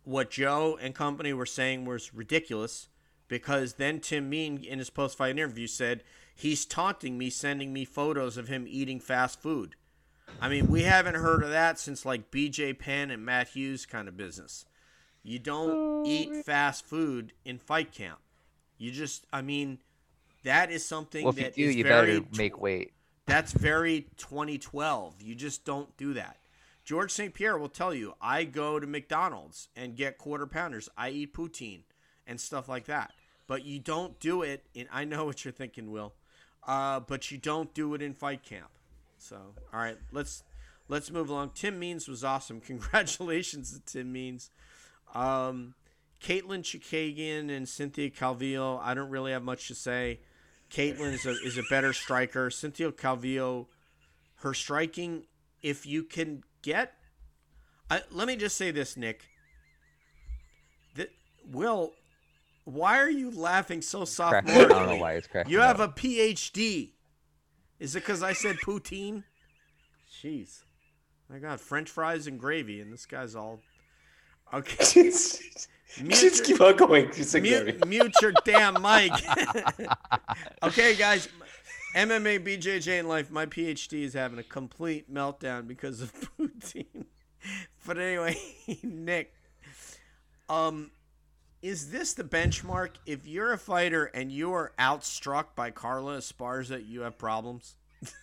what Joe and company were saying was ridiculous because then Tim Mean in his post fight interview said he's taunting me, sending me photos of him eating fast food. I mean, we haven't heard of that since like BJ Penn and Matt Hughes kind of business. You don't eat fast food in fight camp. You just, I mean, that is something Well, if you do, is you very better make weight. that's very 2012. You just don't do that. George St. Pierre will tell you, I go to McDonald's and get quarter pounders. I eat poutine and stuff like that. But you don't do it And I know what you're thinking, Will, uh, but you don't do it in fight camp. So, all right, let's let's move along. Tim Means was awesome. Congratulations to Tim Means. Um, Katlyn Chookagian and Cynthia Calvillo, I don't really have much to say. Katlyn is a, is a better striker. Cynthia Calvillo, her striking, if you can get. I, let me just say this, Nick. That Will, why are you laughing so Crack- sophomore? I don't know why it's cracking. You have up. a PhD. Is it because I said poutine? Jeez. My God, French fries and gravy, and this guy's all. Okay. just Mute keep on going. Just ignore. Mute, mute your damn mic. okay, guys. MMA BJJ in life. My PhD is having a complete meltdown because of poutine. But anyway, Nick, um, is this the benchmark? If you're a fighter and you are outstruck by Carla Esparza, you have problems.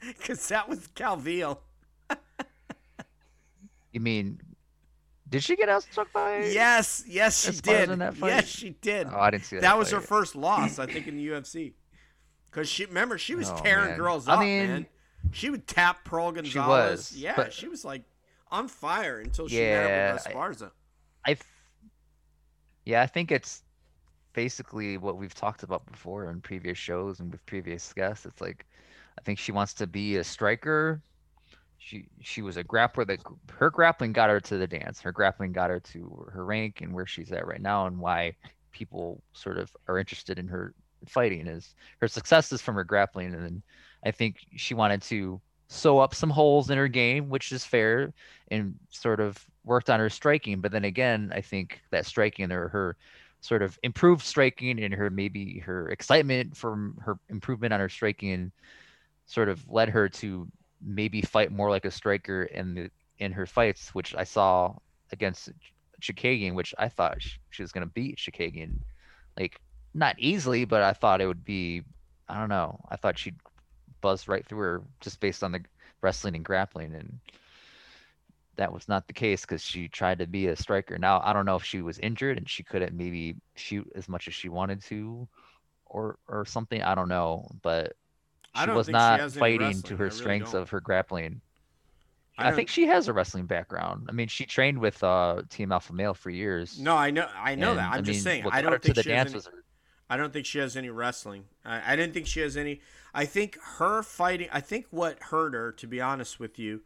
Because that was Calvillo. You mean, did she get outstruck by? Yes, yes, she did. in that fight? Yes, she did. Oh, I didn't see that. that was her first loss, I think, in the UFC. Because she remember she was Oh, tearing man. girls I up, mean, man. She would tap Pearl Gonzalez. was, yeah, but- she was like on fire until she Yeah, met up I- with Esparza. I, th- yeah, I think it's basically what we've talked about before in previous shows and with previous guests. It's like, I think she wants to be a striker. She she was a grappler that her grappling got her to the dance. Her grappling got her to her rank and where she's at right now, and why people sort of are interested in her fighting is her success is from her grappling, and I think she wanted to sew up some holes in her game, which is fair, and sort of worked on her striking. But then again, I think that striking or her sort of improved striking and her maybe her excitement from her improvement on her striking sort of led her to maybe fight more like a striker in the in her fights, which I saw against Chookagian, which I thought sh- she was gonna beat Chookagian, like not easily, but I thought it would be. I don't know. I thought she'd buzz right through her just based on the wrestling and grappling, and that was not the case because she tried to be a striker. Now I don't know if she was injured and she couldn't maybe shoot as much as she wanted to, or or something. I don't know, but she was she not has fighting to her really strengths don't. of her grappling. I I, think she has a wrestling background. I mean, she trained with uh, Team Alpha Male for years. No, I know, I know that. I'm I just mean, saying. I don't think she has any, I don't think she has any wrestling. I, I didn't think she has any. I think her fighting. I think what hurt her, to be honest with you,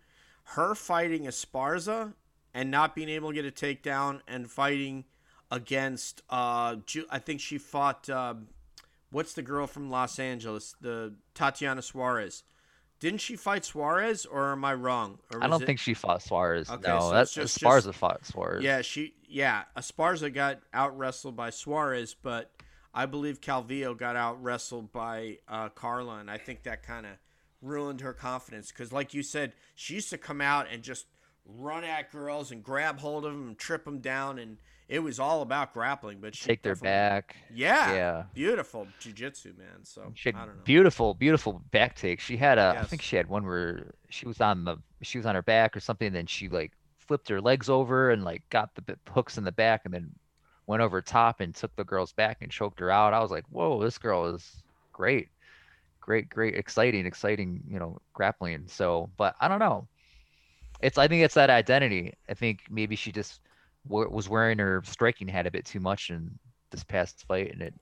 her fighting Esparza and not being able to get a takedown and fighting against. Uh, Ju- I think she fought. Uh, what's the girl from Los Angeles? The Tatiana Suarez. Didn't she fight Suarez, or am I wrong? I don't it- think she fought Suarez. Okay, no, so that's just- Esparza just- fought Suarez. Yeah, she yeah, Esparza got out wrestled by Suarez, but I believe Calvillo got out wrestled by uh, Carla, and I think that kind of ruined her confidence because, like you said, she used to come out and just run at girls and grab hold of them and trip them down, and it was all about grappling. But she take their back. Yeah, Yeah. beautiful jujitsu, man. So She I had don't know. beautiful, beautiful back take. She had a, I Yes. think she had one where she was on the, she was on her back or something, and then she like flipped her legs over and like got the hooks in the back, and then went over top and took the girl's back and choked her out. I was like, whoa, this girl is great, great, great, exciting, exciting, you know, grappling. So, but I don't know. It's I think it's that identity. I think maybe she just w- was wearing her striking hat a bit too much in this past fight, and it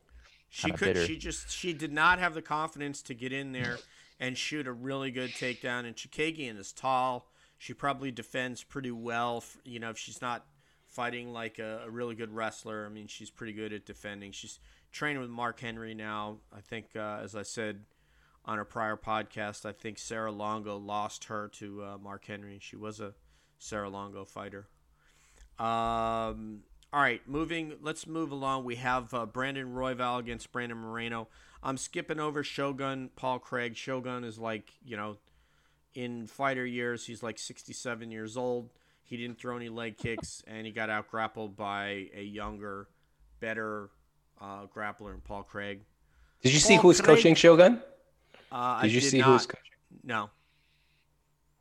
She could. She just. She did not have the confidence to get in there and shoot a really good takedown. And Chookagian is tall. She probably defends pretty well. You know, if she's not fighting like a, a really good wrestler, I mean, she's pretty good at defending. She's training with Mark Henry now. I think, uh, as I said on a prior podcast, I think Sarah Longo lost her to uh, Mark Henry. She was a Sarah Longo fighter. Um, all right, moving. Let's move along. We have uh, Brandon Royval against Brandon Moreno. I'm skipping over Shogun Paul Craig. Shogun is like you know, in fighter years, he's like 67 years old. He didn't throw any leg kicks, and he got out grappled by a younger, better uh, grappler, Paul Craig. Did you see Paul who's Craig- coaching Shogun? Uh, Did I you did see not, who's coaching? No,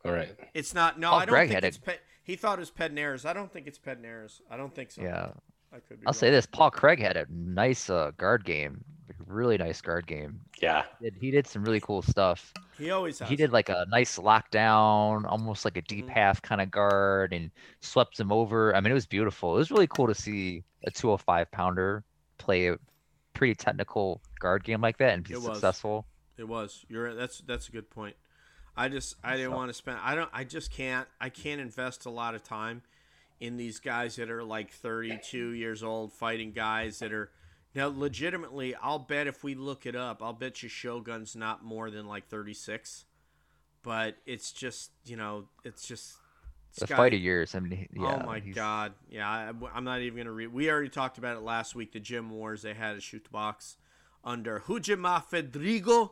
All right. it's not. No, Paul I don't Craig think had it's. Pe- he thought it was Pednares. I don't think it's Pednares. I don't think so. yeah. I could be I'll say this: Paul Craig had a nice uh, guard game, like, really nice guard game. Yeah. He did, he did some really cool stuff. He always has. He did like a nice lockdown, almost like a deep Mhm. half kind of guard, and swept him over. I mean, it was beautiful. It was really cool to see a 205 pounder play a pretty technical guard game like that and be It was. successful. It was. You're that's that's a good point. I just I didn't So- want to spend I don't I just can't I can't invest a lot of time in these guys that are like 32 years old fighting guys that are now legitimately I'll bet if we look it up I'll bet you Shogun's not more than like 36 but it's just you know it's just The this fight of years. I mean, yeah. oh my he's- god! Yeah, I, am not even gonna read. We already talked about it last week. The gym wars they had to shoot the box under Hujima Fedrigo,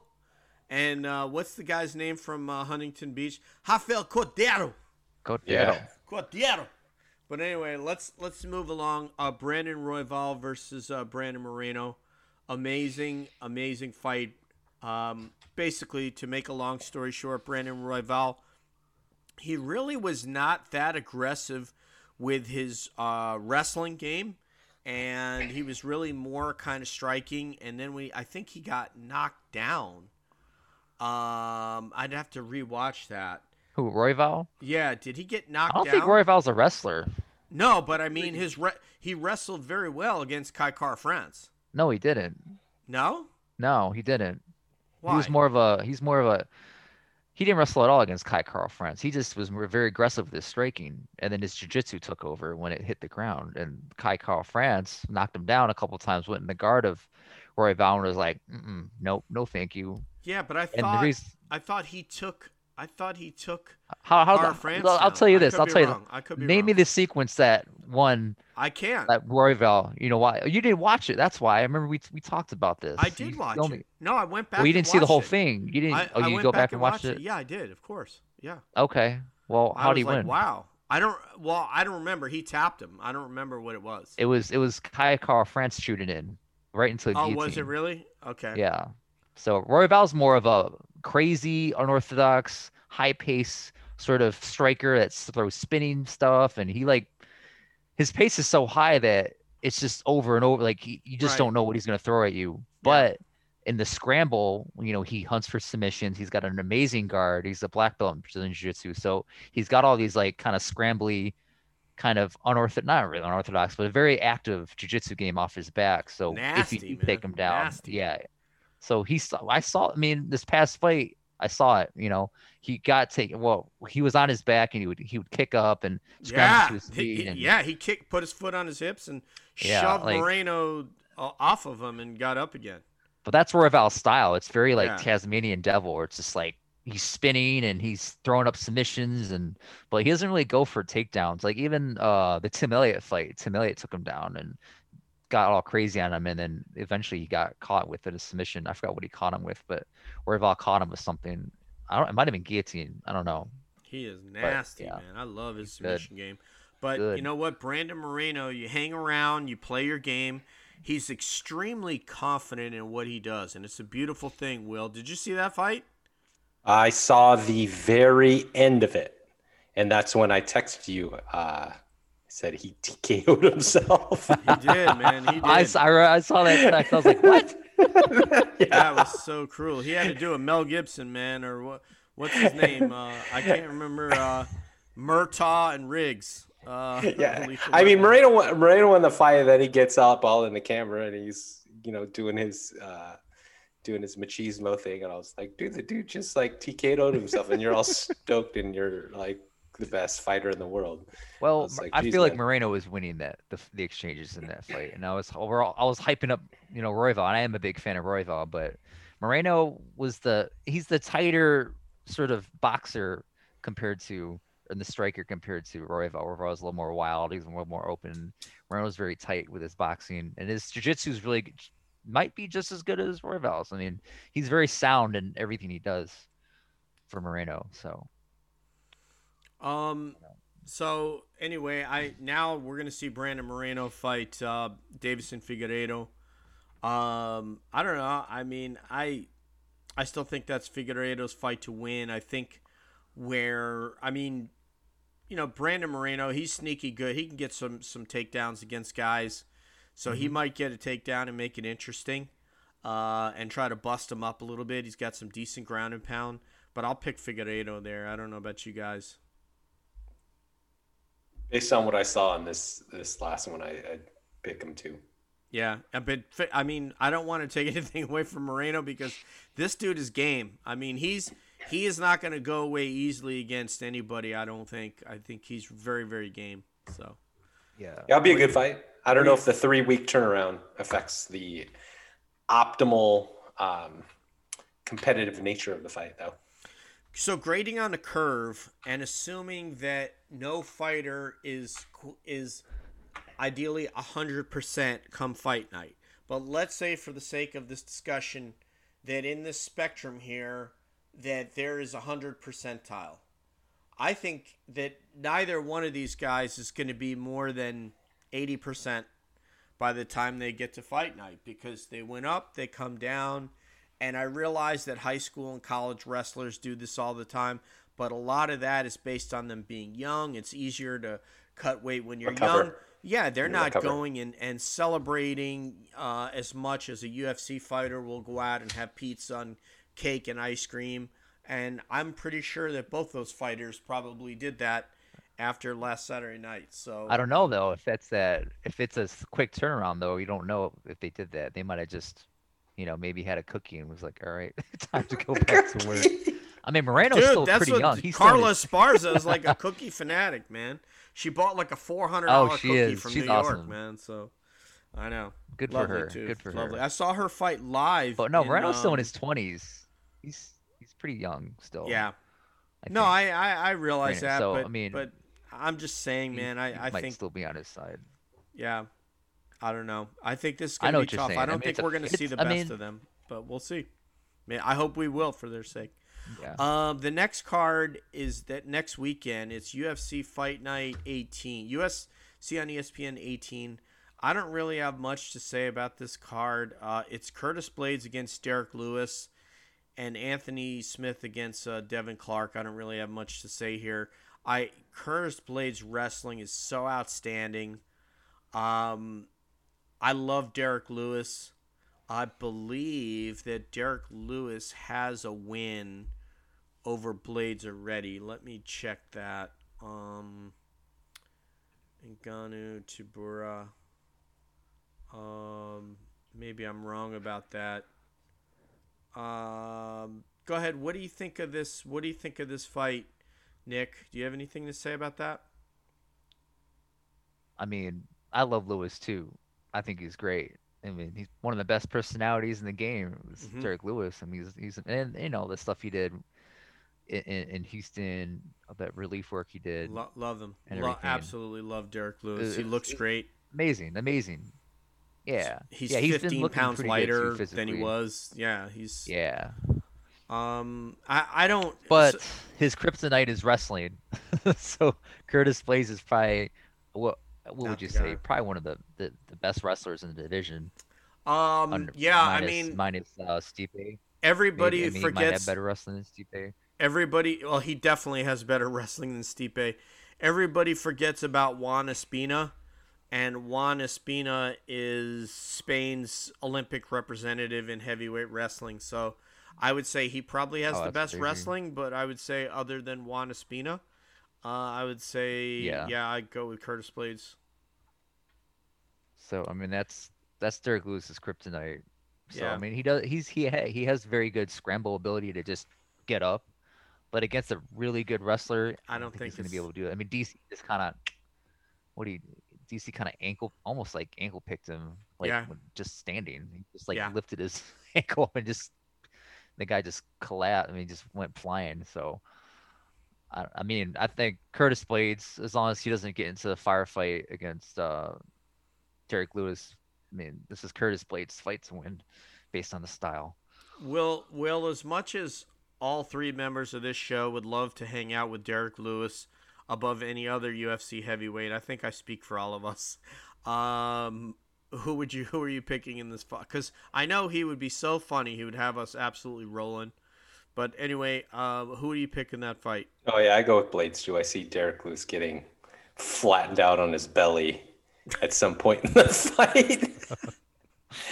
and uh, what's the guy's name from uh, Huntington Beach? Rafael Cordeiro. Go Yeah. Cordeiro. But anyway, let's let's move along. Uh, Brandon Royval versus uh, Brandon Moreno. Amazing, amazing fight. Um, basically, to make a long story short, Brandon Royval, he really was not that aggressive with his uh, wrestling game, and he was really more kind of striking. And then we, I think he got knocked down. Um, I'd have to rewatch that. Who Royval? Yeah, did he get knocked out? I don't down? think Royval's a wrestler. No, but I mean his re- he wrestled very well against Kai Kara-France. No, he didn't. No, No, he didn't. why? He was more of a. He's more of a. He didn't wrestle at all against Kai Kara-France. He just was very aggressive with his striking, and then his jiu-jitsu took over when it hit the ground. And Kai Kara-France knocked him down a couple times, went in the guard of Roy and was like, "Nope, no, thank you." yeah, but I thought reason, I thought he took I thought he took how how Car the- France. well, I'll tell you this. I'll tell you. wrong. Could be Name me the sequence that won I can't. that Royval. You know why? You didn't watch it. That's why. I remember we we talked about this. I You did watch told me- it. No, I went back. Well, you didn't see the whole it. thing. You didn't. I, oh, you go back and watch watched it. Yeah, I did. Of course. Yeah. Okay. Well, how did he like, win? wow. I don't. Well, I don't remember. He tapped him. I don't remember what it was. It was it was Kai Kara-France shooting in right into the oh, guillotine. was it really? Okay. Yeah. So Royval's more of a crazy, unorthodox, high pace sort of striker that throws spinning stuff, and he like his pace is so high that it's just over and over. Like he, you just Right. don't know what he's gonna throw at you. But in the scramble, you know, he hunts for submissions. He's got an amazing guard. He's a black belt in Brazilian Jiu-Jitsu. So he's got all these like kind of scrambly, kind of unorthodox, not really unorthodox, but a very active jiu-jitsu game off his back. So if you do take him down, Nasty. yeah. So he saw. I saw. I mean, this past fight, I saw it. You know, he got taken. Well, he was on his back and he would he would kick up and Yeah. his He- feet. he- and, yeah. He kicked, put his foot on his hips, and Yeah, shoved like- Moreno uh, off of him and got up again. But that's Royval's style. It's very like Yeah. Tasmanian Devil, where it's just like he's spinning and he's throwing up submissions, and but he doesn't really go for takedowns. Like even uh the Tim Elliott fight, Tim Elliott took him down and got all crazy on him, and then eventually he got caught with a submission. I forgot what he caught him with, but Royval caught him with something. I don't. It might have been guillotine. I don't know. He is nasty, yeah, man. I love his he's good. submission game. But you know what, Brandon Moreno, you hang around, you play your game. He's extremely confident in what he does, and it's a beautiful thing. Will, did you see that fight? I saw the very end of it, and that's when I texted you. Uh, said he TKO'd himself. He did, man. He did. I, s- I re- I saw that text. I was like, what? yeah. That was so cruel. He had to do a Mel Gibson, man, or what? What's his name? Uh, I can't remember. Uh, Murtaugh and Riggs. Uh, yeah. I mean, Murtaugh. Moreno won- Moreno won the fight, and then he gets up all in the camera, and he's you know doing his uh, doing his machismo thing, and I was like, dude, the dude just like TKO'd himself, and you're all stoked, and you're like the best fighter in the world. Well, was Mor- like, I "Geez, feel like. Moreno was winning that the, the exchanges in that fight, and I was overall I was hyping up you know Royval, and I am a big fan of Royval, but Moreno was the he's the tighter sort of boxer compared to and the striker compared to Royval. Royval was a little more wild, he's a little more open. Moreno's very tight with his boxing, and his jiu-jitsu is really might be just as good as Royval's. I mean, he's very sound in everything he does for Moreno. So Um. So anyway, I now we're gonna see Brandon Moreno fight uh, Deiveson Figueiredo. Um. I don't know. I mean, I I still think that's Figueiredo's fight to win. I think where I mean, you know, Brandon Moreno, he's sneaky good. He can get some some takedowns against guys, so he might get a takedown and make it interesting, uh, and try to bust him up a little bit. He's got some decent ground and pound, but I'll pick Figueiredo there. I don't know about you guys. Based on what I saw in this this last one, I, I'd pick him too. Yeah, but I mean, I don't want to take anything away from Moreno because this dude is game. I mean, he's he is not going to go away easily against anybody. I don't think. I think he's very very game. So yeah, Yeah, it'll be a good fight. I don't know if the three week turnaround affects the optimal um, competitive nature of the fight, though. So grading on a curve and assuming that no fighter is is ideally 100% come fight night. But let's say for the sake of this discussion that in this spectrum here that there is a 100 percentile. I think that neither one of these guys is going to be more than 80% by the time they get to fight night because they went up, they come down, and I realize that high school and college wrestlers do this all the time, but a lot of that is based on them being young. It's easier to cut weight when you're Recover. young. Yeah, they're You not recover. going and, and celebrating uh, as much as a UFC fighter will go out and have pizza and cake and ice cream. And I'm pretty sure that both those fighters probably did that after last Saturday night. So I don't know though if that's that if it's a quick turnaround though. You don't know if they did that. They might have just, you know, maybe had a cookie and was like, "All right, time to go back to work." I mean, Moreno's Dude, still that's pretty what young. He's still Carla his- Esparza is like a cookie fanatic, man. She bought like a four hundred dollar Oh, cookie is. from She's New York, man. So I know. Good for her. too. Good for Lovely. her. I saw her fight live. But no, in, Moreno's still in um, his twenties. He's he's pretty young still. Yeah. I No. I, I I realize Granted, that, so, but I mean, but I'm just saying, He- man. he I I might think still be on his side. yeah. I don't know. I think this is gonna be tough. saying. I I don't mean, think we're gonna see it's- the I best mean- of them, but we'll see. Man, I hope we will for their sake. Yeah. Um, the next card is that next weekend. It's UFC Fight Night 18. UFC on ESPN 18. I don't really have much to say about this card. Uh, it's Curtis Blaydes against Derrick Lewis and Anthony Smith against uh, Devin Clark. I don't really have much to say here. I Curtis Blaydes wrestling is so outstanding. Um, I love Derrick Lewis. I believe that Derrick Lewis has a win over Blaydes already. Let me check that. Um, Ngannou Tybura. Um, maybe I'm wrong about that. Um, go ahead. What do you think of this? What do you think of this fight, Nick? Do you have anything to say about that? I mean, I love Lewis too. I think he's great. I mean, he's one of the best personalities in the game. Mhm. Derrick Lewis. I mean, he's he's and you know the stuff he did in, in, Houston, all that relief work he did, Lo- love him. and Lo- absolutely love Derrick Lewis. He looks it- great. amazing, amazing. Yeah, He's yeah, he's been 15 pounds good, too, lighter than he was. Yeah, he's. Yeah, Um, I I don't. but so- his kryptonite is wrestling. so Curtis Blaydes is probably what what Not would you say? Probably one of the, the, the best wrestlers in the division. um, under- yeah, I mean, minus uh, Stipe. everybody Maybe, I mean, he might have forgets. better wrestling than Stipe. Everybody, well, he definitely has better wrestling than Stipe. Everybody forgets about Juan Espino, and Juan Espino is Spain's Olympic representative in heavyweight wrestling. So I would say he probably has Oh, the best crazy. wrestling, but I would say other than Juan Espino, uh, I would say Yeah. yeah, I'd go with Curtis Blaydes. So I mean that's that's Derrick Lewis's kryptonite. So Yeah. I mean he does he's he ha- he has very good scramble ability to just get up, but against a really good wrestler, I don't think he's gonna be able to do it. I mean DC just kind of what do you DC kind of ankle almost like ankle picked him like Yeah. just standing. He just like Yeah. lifted his ankle up and just the guy just collapsed. I mean just went flying. So. I, I mean, I think Curtis Blaydes, as long as he doesn't get into a firefight against uh, Derrick Lewis. I mean, this is Curtis Blaydes' fight to win, based on the style. Will Will as much as all three members of this show would love to hang out with Derrick Lewis above any other UFC heavyweight, I think I speak for all of us. Um, who would you who are you picking in this fight? Because I know he would be so funny. He would have us absolutely rolling. But anyway, uh, who do you pick in that fight? Oh yeah, I go with Blaydes too. I see Derrick Lewis getting flattened out on his belly at some point in the fight.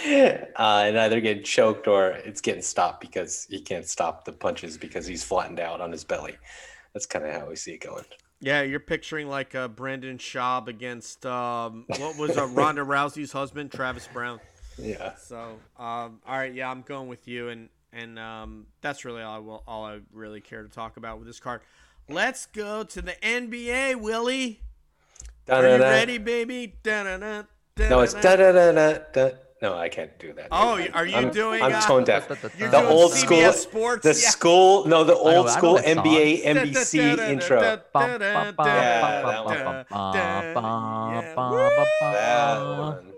uh, and either getting choked or it's getting stopped because he can't stop the punches because he's flattened out on his belly. That's kind of how we see it going. Yeah, you're picturing like uh, Brendan Schaub against um, what was uh, Ronda Rousey's husband, Travis Browne. Yeah. So, um, all right, yeah, I'm going with you, and and um, that's really all I will, all I really care to talk about with this card. Let's go to the NBA, Willie. Are you ready, baby? Da-da-da, No, it's da da da da da. No, I can't do that. Oh, are you I'm, doing? I'm uh, tone deaf. You're The old CBS school- Sports. The yeah. school, no, the old know school that song. NBA NBC intro. Yeah, that one. Yeah.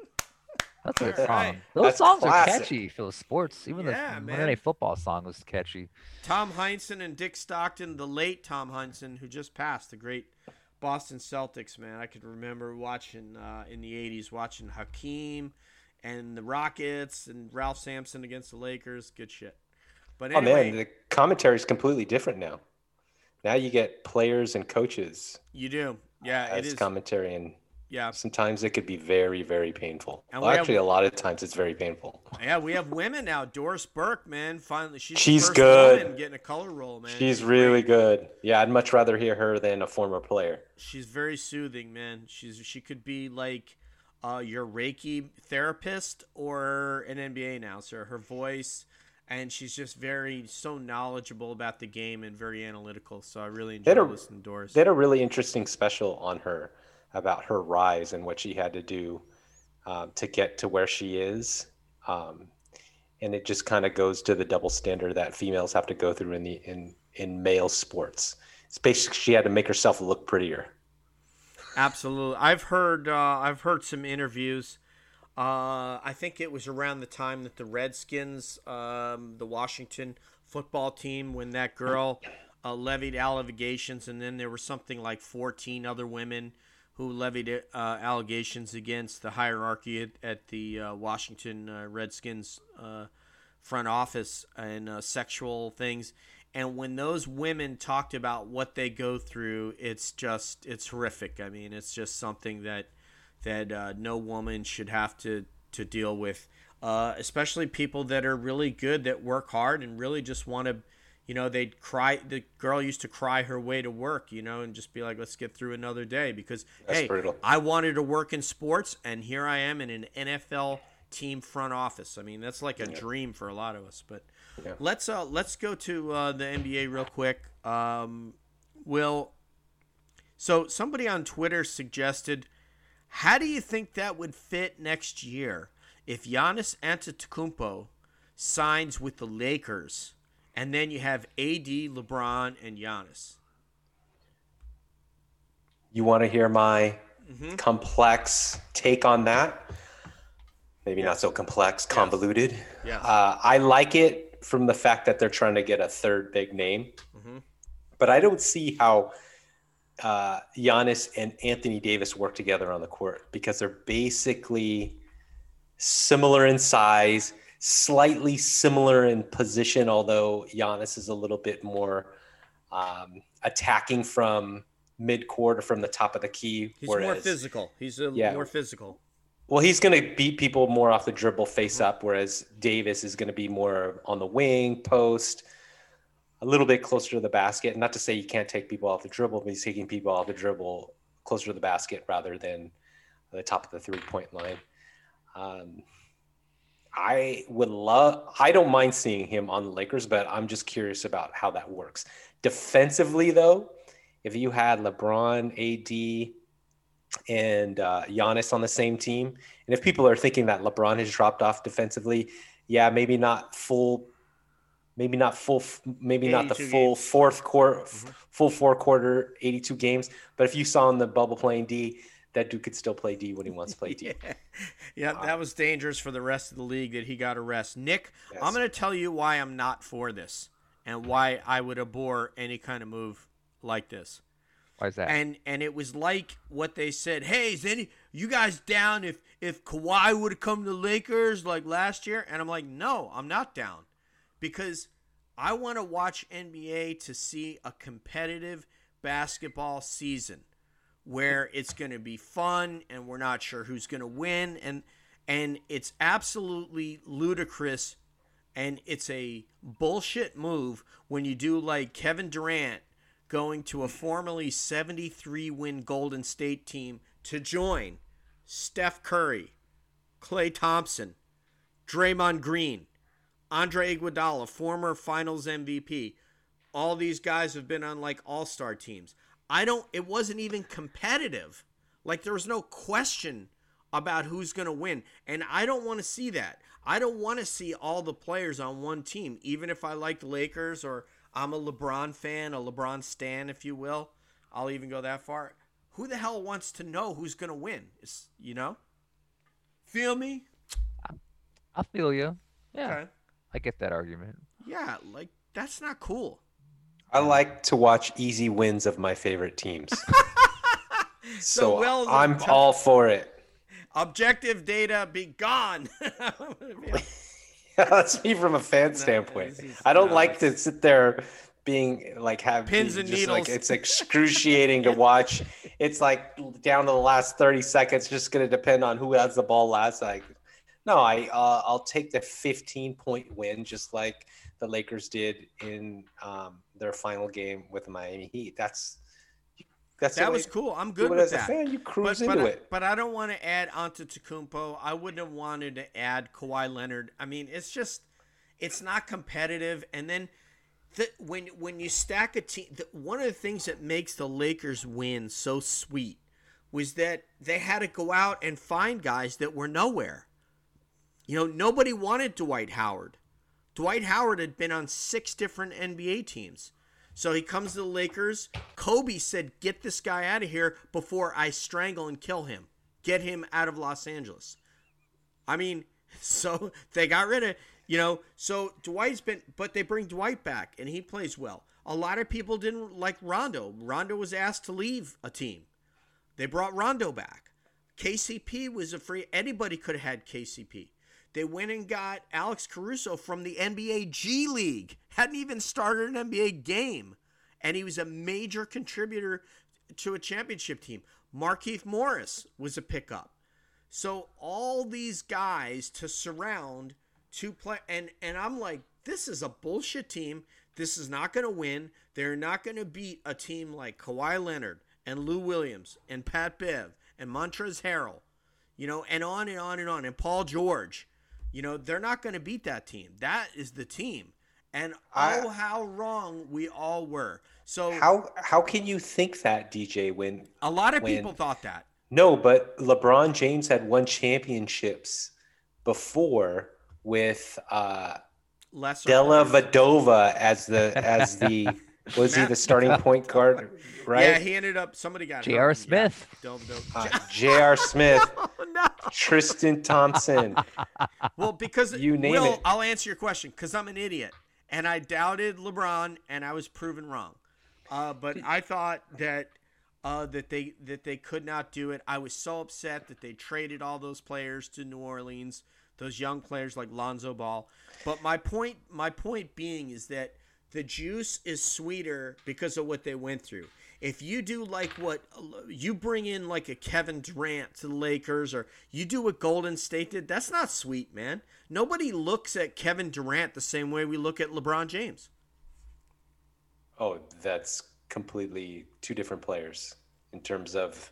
That's a good song. right. Those That's songs classic. are catchy for the sports. Even Yeah, the man. Monday Night Football song was catchy. Tom Heinsohn and Dick Stockton, the late Tom Heinsohn, who just passed, the great Boston Celtics man. I could remember watching uh, in the '80s, watching Hakeem and the Rockets and Ralph Sampson against the Lakers. Good shit. But Oh anyway, man, the commentary is completely different now. Now you get players and coaches you do, yeah, it as is, commentary, and yeah, sometimes it could be very, very painful. And Well, we have- actually, a lot of times it's very painful. yeah. We have women now. Doris Burke, man, finally, she's She's good. getting a color role, man. She's really great. good. Yeah, I'd much rather hear her than a former player. She's very soothing, man. She's she could be like uh, your Reiki therapist or an NBA announcer. Her voice, and she's just very so knowledgeable about the game and very analytical. So I really enjoy listening to Doris. They had a really interesting special on her about her rise and what she had to do um, to get to where she is. Um, and it just kind of goes to the double standard that females have to go through in the in in male sports. It's basically she had to make herself look prettier. Absolutely, I've heard uh, I've heard some interviews. Uh, I think it was around the time that the Redskins, um, the Washington football team, when that girl uh, levied allegations, and then there were something like 14 other women who levied uh, allegations against the hierarchy at, at the uh, Washington uh, Redskins uh, front office and uh, sexual things. And when those women talked about what they go through, it's just it's horrific. I mean, it's just something that that uh, no woman should have to to deal with, especially people that are really good that work hard and really just want to, you know, they'd cry. The girl used to cry her way to work, you know, and just be like, let's get through another day because That's hey, brutal. I wanted to work in sports, and here I am in an NFL team front office. I mean, that's like a dream for a lot of us. But Yeah. let's uh let's go to uh, the NBA real quick. Um, Will, so somebody on Twitter suggested, how do you think that would fit next year if Giannis Antetokounmpo signs with the Lakers, and then you have AD, LeBron, and Giannis? You want to hear my Mhm. complex take on that? Maybe not so complex, convoluted. Yes. Uh, I like it from the fact that they're trying to get a third big name, Mhm. but I don't see how uh, Giannis and Anthony Davis work together on the court because they're basically similar in size, slightly similar in position, although Giannis is a little bit more um, attacking from mid court or from the top of the key. He's whereas, more physical. He's a, Yeah. more physical. Well, he's going to beat people more off the dribble face up, whereas Davis is going to be more on the wing, post, a little bit closer to the basket. Not to say you can't take people off the dribble, but he's taking people off the dribble closer to the basket rather than the top of the three point line. Um, I would love, I don't mind seeing him on the Lakers, but I'm just curious about how that works. Defensively, though, if you had LeBron, AD, and uh, Giannis on the same team, and if people are thinking that LeBron has dropped off defensively, yeah, maybe not full, maybe not full, maybe not the full games. fourth quarter, full four quarter, 82 games. But if you saw in the bubble playing D, that dude could still play D when he wants to play D. Yeah, yeah, that was dangerous for the rest of the league that he got a rest. Nick, Yes. I'm going to tell you why I'm not for this and why I would abhor any kind of move like this. Why is that? And and it was like what they said. Hey, is any you guys down if if Kawhi would have come to the Lakers like last year? And I'm like, no, I'm not down, because I want to watch NBA to see a competitive basketball season where it's going to be fun and we're not sure who's going to win and and it's absolutely ludicrous and it's a bullshit move when you do like Kevin Durant going to a formerly 73 win Golden State team to join Steph Curry, Klay Thompson, Draymond Green, Andre Iguodala, former Finals MVP. All these guys have been on like all-star teams. I don't it wasn't even competitive. Like there was no question about who's going to win. And I don't want to see that. I don't want to see all the players on one team, even if I like the Lakers or I'm a LeBron fan, a LeBron stan, if you will. I'll even go that far. Who the hell wants to know who's going to win? It's, you know? Feel me? I feel you. Yeah, Okay. I get that argument. Yeah, like that's not cool. I like to watch easy wins of my favorite teams. So so Will's I'm object- all for it. Objective data be gone. That's me from a fan standpoint. I don't like to sit there being like have Pins and just, Like, needles. it's excruciating to watch. It's like down to the last thirty seconds. Just going to depend on who has the ball last. Like, no, I uh, I'll take the fifteen point win, just like the Lakers did in um, their final game with the Miami Heat. That's that's that was cool. I'm good it with as a that. fan. You cruise but, but, into I, it. but I don't want to add Antetokounmpo. I wouldn't have wanted to add Kawhi Leonard. I mean, it's just it's not competitive. And then the, when when you stack a team, the, one of the things that makes the Lakers win so sweet was that they had to go out and find guys that were nowhere. You know, nobody wanted Dwight Howard. Dwight Howard had been on six different NBA teams. So he comes to the Lakers. Kobe said, Get this guy out of here before I strangle and kill him. Get him out of Los Angeles. I mean, so they got rid of, you know, so Dwight's been, but they bring Dwight back and he plays well. A lot of people didn't like Rondo. Rondo was asked to leave a team. They brought Rondo back. KCP was a free, anybody could have had KCP. They went and got Alex Caruso from the NBA G League. Hadn't even started an NBA game. And he was a major contributor to a championship team. Markieff Morris was a pickup. So all these guys to surround to play and and I'm like, this is a bullshit team. This is not going to win. They're not going to beat a team like Kawhi Leonard and Lou Williams and Pat Bev and Montrezl Harrell, you know, and on and on and on and Paul George. You know, they're not going to beat that team. That is the team. And I- oh, how wrong we all were. So How how can you think that, DJ? When a lot of when- people thought that. No, but LeBron James had won championships before with uh, Lesser Della. Vadova as the as the was he the starting point guard, Right? Yeah, right? he ended up. Somebody got J.R. Smith. Yeah, Del- Del- Uh, J.R. Smith, oh no. Tristan Thompson. Well, because You name Will, it. I'll answer your question because I'm an idiot and I doubted LeBron and I was proven wrong. Uh, but I thought that uh, that they that they could not do it. I was so upset that they traded all those players to New Orleans, those young players like Lonzo Ball. But my point my point being is that the juice is sweeter because of what they went through. if you do like what you bring in like a Kevin Durant to the Lakers or you do what Golden State did, that's not sweet, man. Nobody looks at Kevin Durant the same way we look at LeBron James. Oh, that's completely two different players in terms of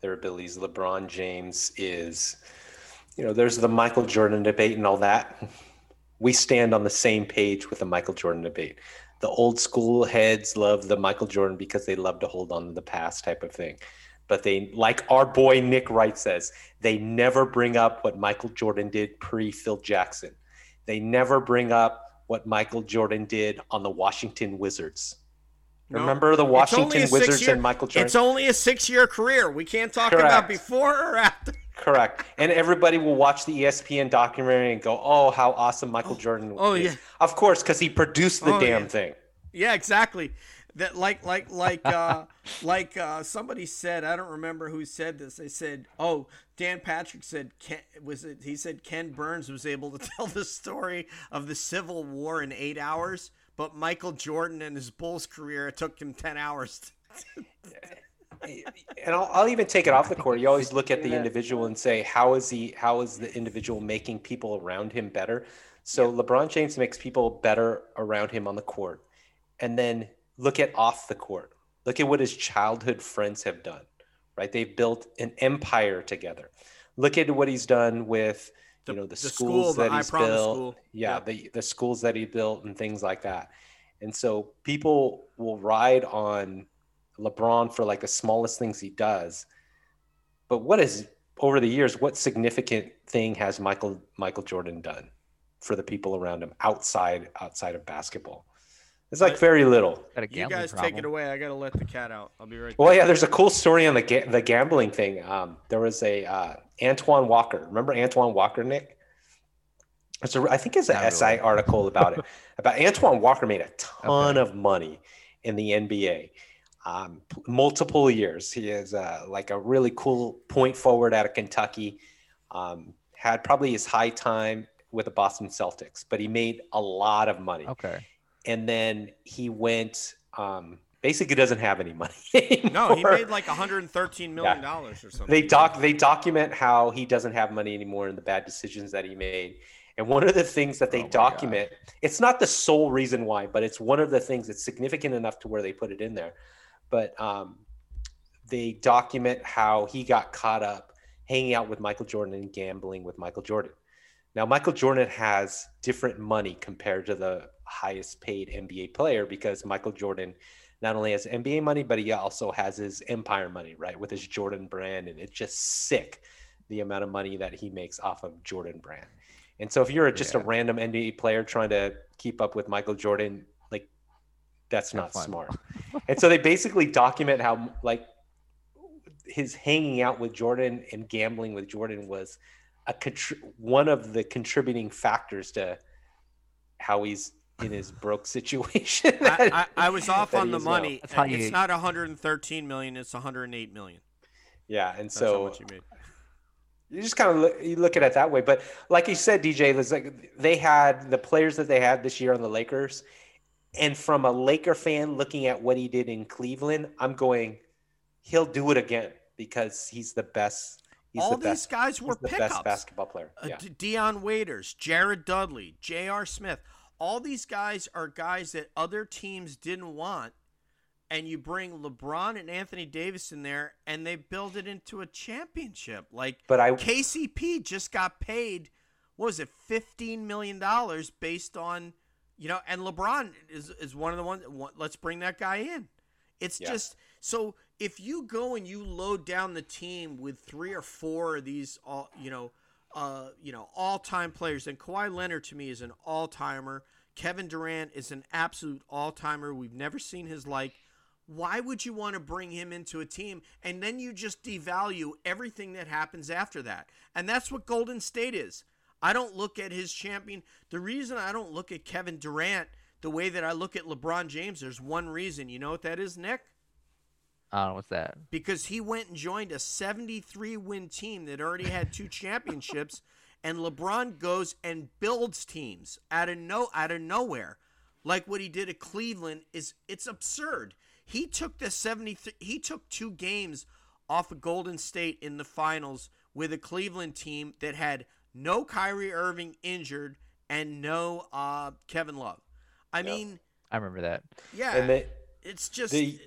their abilities. LeBron James is, you know, there's the Michael Jordan debate and all that. We stand on the same page with the Michael Jordan debate. The old school heads love the Michael Jordan because they love to hold on to the past type of thing. But they, like our boy Nick Wright says, they never bring up what Michael Jordan did pre Phil Jackson. They never bring up what Michael Jordan did on the Washington Wizards. No, Remember the Washington Wizards year, and Michael Jordan? It's only a six year career. We can't talk Correct. about before or after. Correct. And everybody will watch the ESPN documentary and go, oh, how awesome Michael oh, Jordan oh, is. yeah. Of course, because he produced the oh, damn yeah. thing. Yeah, exactly. That like like like uh like uh somebody said, I don't remember who said this. They said, "Oh, Dan Patrick said Ken, was it he said Ken Burns was able to tell the story of the Civil War in 8 hours." but Michael Jordan and his Bulls career, it took him 10 hours. And I'll, I'll, even take it off the court. You always look at the individual and say, how is he, how is the individual making people around him better? So LeBron James makes people better around him on the court. And then look at off the court. Look at what his childhood friends have done, right? They've built an empire together. Look at what he's done with the, you know the, the schools school, that he's built school. yeah yep. the, the schools that he built and things like that and so people will ride on lebron for like the smallest things he does but what is over the years what significant thing has michael michael jordan done for the people around him outside outside of basketball it's like very little. You guys problem. take it away. I gotta let the cat out. I'll be right. Back. Well, yeah, there's a cool story on the ga- the gambling thing. Um, there was a uh, Antoine Walker. Remember Antoine Walker, Nick? It's a, I think it's an Not SI really. article about it. about Antoine Walker made a ton okay. of money in the NBA, um, multiple years. He is uh, like a really cool point forward out of Kentucky. Um, had probably his high time with the Boston Celtics, but he made a lot of money. Okay and then he went um, basically doesn't have any money anymore. No, he made like 113 million dollars yeah. or something. They doc they document how he doesn't have money anymore and the bad decisions that he made. And one of the things that they oh document, God. it's not the sole reason why, but it's one of the things that's significant enough to where they put it in there. But um, they document how he got caught up hanging out with Michael Jordan and gambling with Michael Jordan. Now, Michael Jordan has different money compared to the highest paid NBA player because Michael Jordan not only has NBA money, but he also has his empire money, right? With his Jordan brand. And it's just sick the amount of money that he makes off of Jordan brand. And so if you're just yeah. a random NBA player trying to keep up with Michael Jordan, that's not smart. and so they basically document how like his hanging out with Jordan and gambling with Jordan was a contri- one of the contributing factors to how he's in his broke situation. I, I, I, was off on the money. Well. It's you... not 113 million; it's 108 million. Yeah, and That's so you, you, just kind of look, you look at it that way. But like you said, DJ, it's like they had the players that they had this year on the Lakers, and from a Laker fan looking at what he did in Cleveland, I'm going, he'll do it again because he's the best. He's All the these best, guys were the pickups. best basketball player. Uh, yeah. Uh, Dion Waiters, Jared Dudley, J.R. Smith all these guys are guys that other teams didn't want and you bring LeBron and Anthony Davis in there and they build it into a championship. Like but I, KCP just got paid what was it, fifteen million dollars based on you know, and LeBron is is one of the ones let's bring that guy in. It's yeah. just so if you go and you load down the team with three or four of these all you know uh, you know, all time players. And Kawhi Leonard to me is an all timer. Kevin Durant is an absolute all timer. We've never seen his like. Why would you want to bring him into a team and then you just devalue everything that happens after that? And that's what Golden State is. I don't look at his champion. The reason I don't look at Kevin Durant the way that I look at LeBron James, there's one reason. You know what that is, Nick? I don't know what's that. Because he went and joined a 73 win team that already had two championships, and LeBron goes and builds teams out of no out of nowhere, like what he did at Cleveland. Is it's absurd. He took the 73 he took two games off of Golden State in the finals with a Cleveland team that had no Kyrie Irving injured and no uh, Kevin Love. I mean, I remember that. yeah, And they, it's just the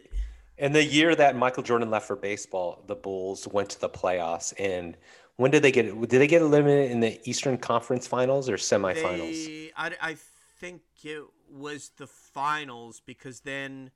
and the year that Michael Jordan left for baseball, the Bulls went to the playoffs. And when did they get? Did they get eliminated in the Eastern Conference Finals or semifinals? They, I, I think it was the finals because then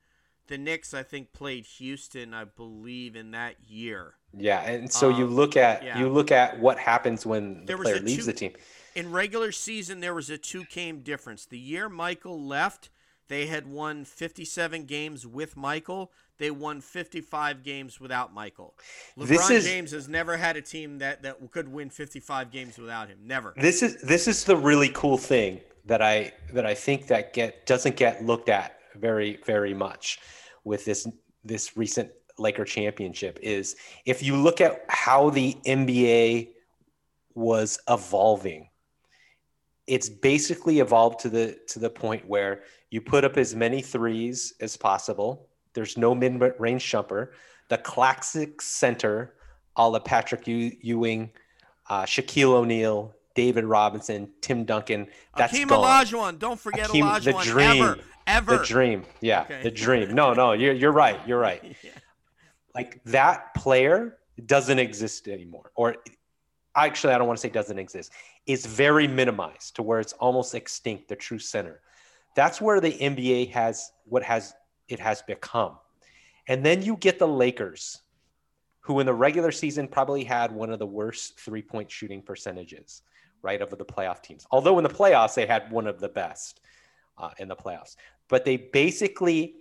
the Knicks, I think, played Houston, I believe, in that year. Yeah, and so you Um, look at yeah. you look at what happens when the There was player leaves two- the team. In regular season, there was a two game difference. The year Michael left, they had won 57 games with Michael. They won 55 games without Michael. LeBron This is- James has never had a team that, that could win 55 games without him. Never. This is this is the really cool thing that I that I think that get doesn't get looked at very very much with this this recent Laker championship is if you look at how the NBA was evolving it's basically evolved to the to the point where you put up as many threes as possible. There's no mid-range jumper. The classic center a la Patrick Ewing uh, Shaquille O'Neal, David Robinson, Tim Duncan. That's Akeem gone. Olajuwon. Don't forget Akeem- the dream. Ever. Ever. The dream, yeah, Okay. the dream. No, no, you're you're right. You're right. Yeah. Like that player doesn't exist anymore, or actually, I don't want to say doesn't exist. It's very minimized to where it's almost extinct. The true center. That's where the NBA has what has it has become, and then you get the Lakers, who in the regular season probably had one of the worst three point shooting percentages, right, of the playoff teams. Although in the playoffs they had one of the best uh, in the playoffs. But they basically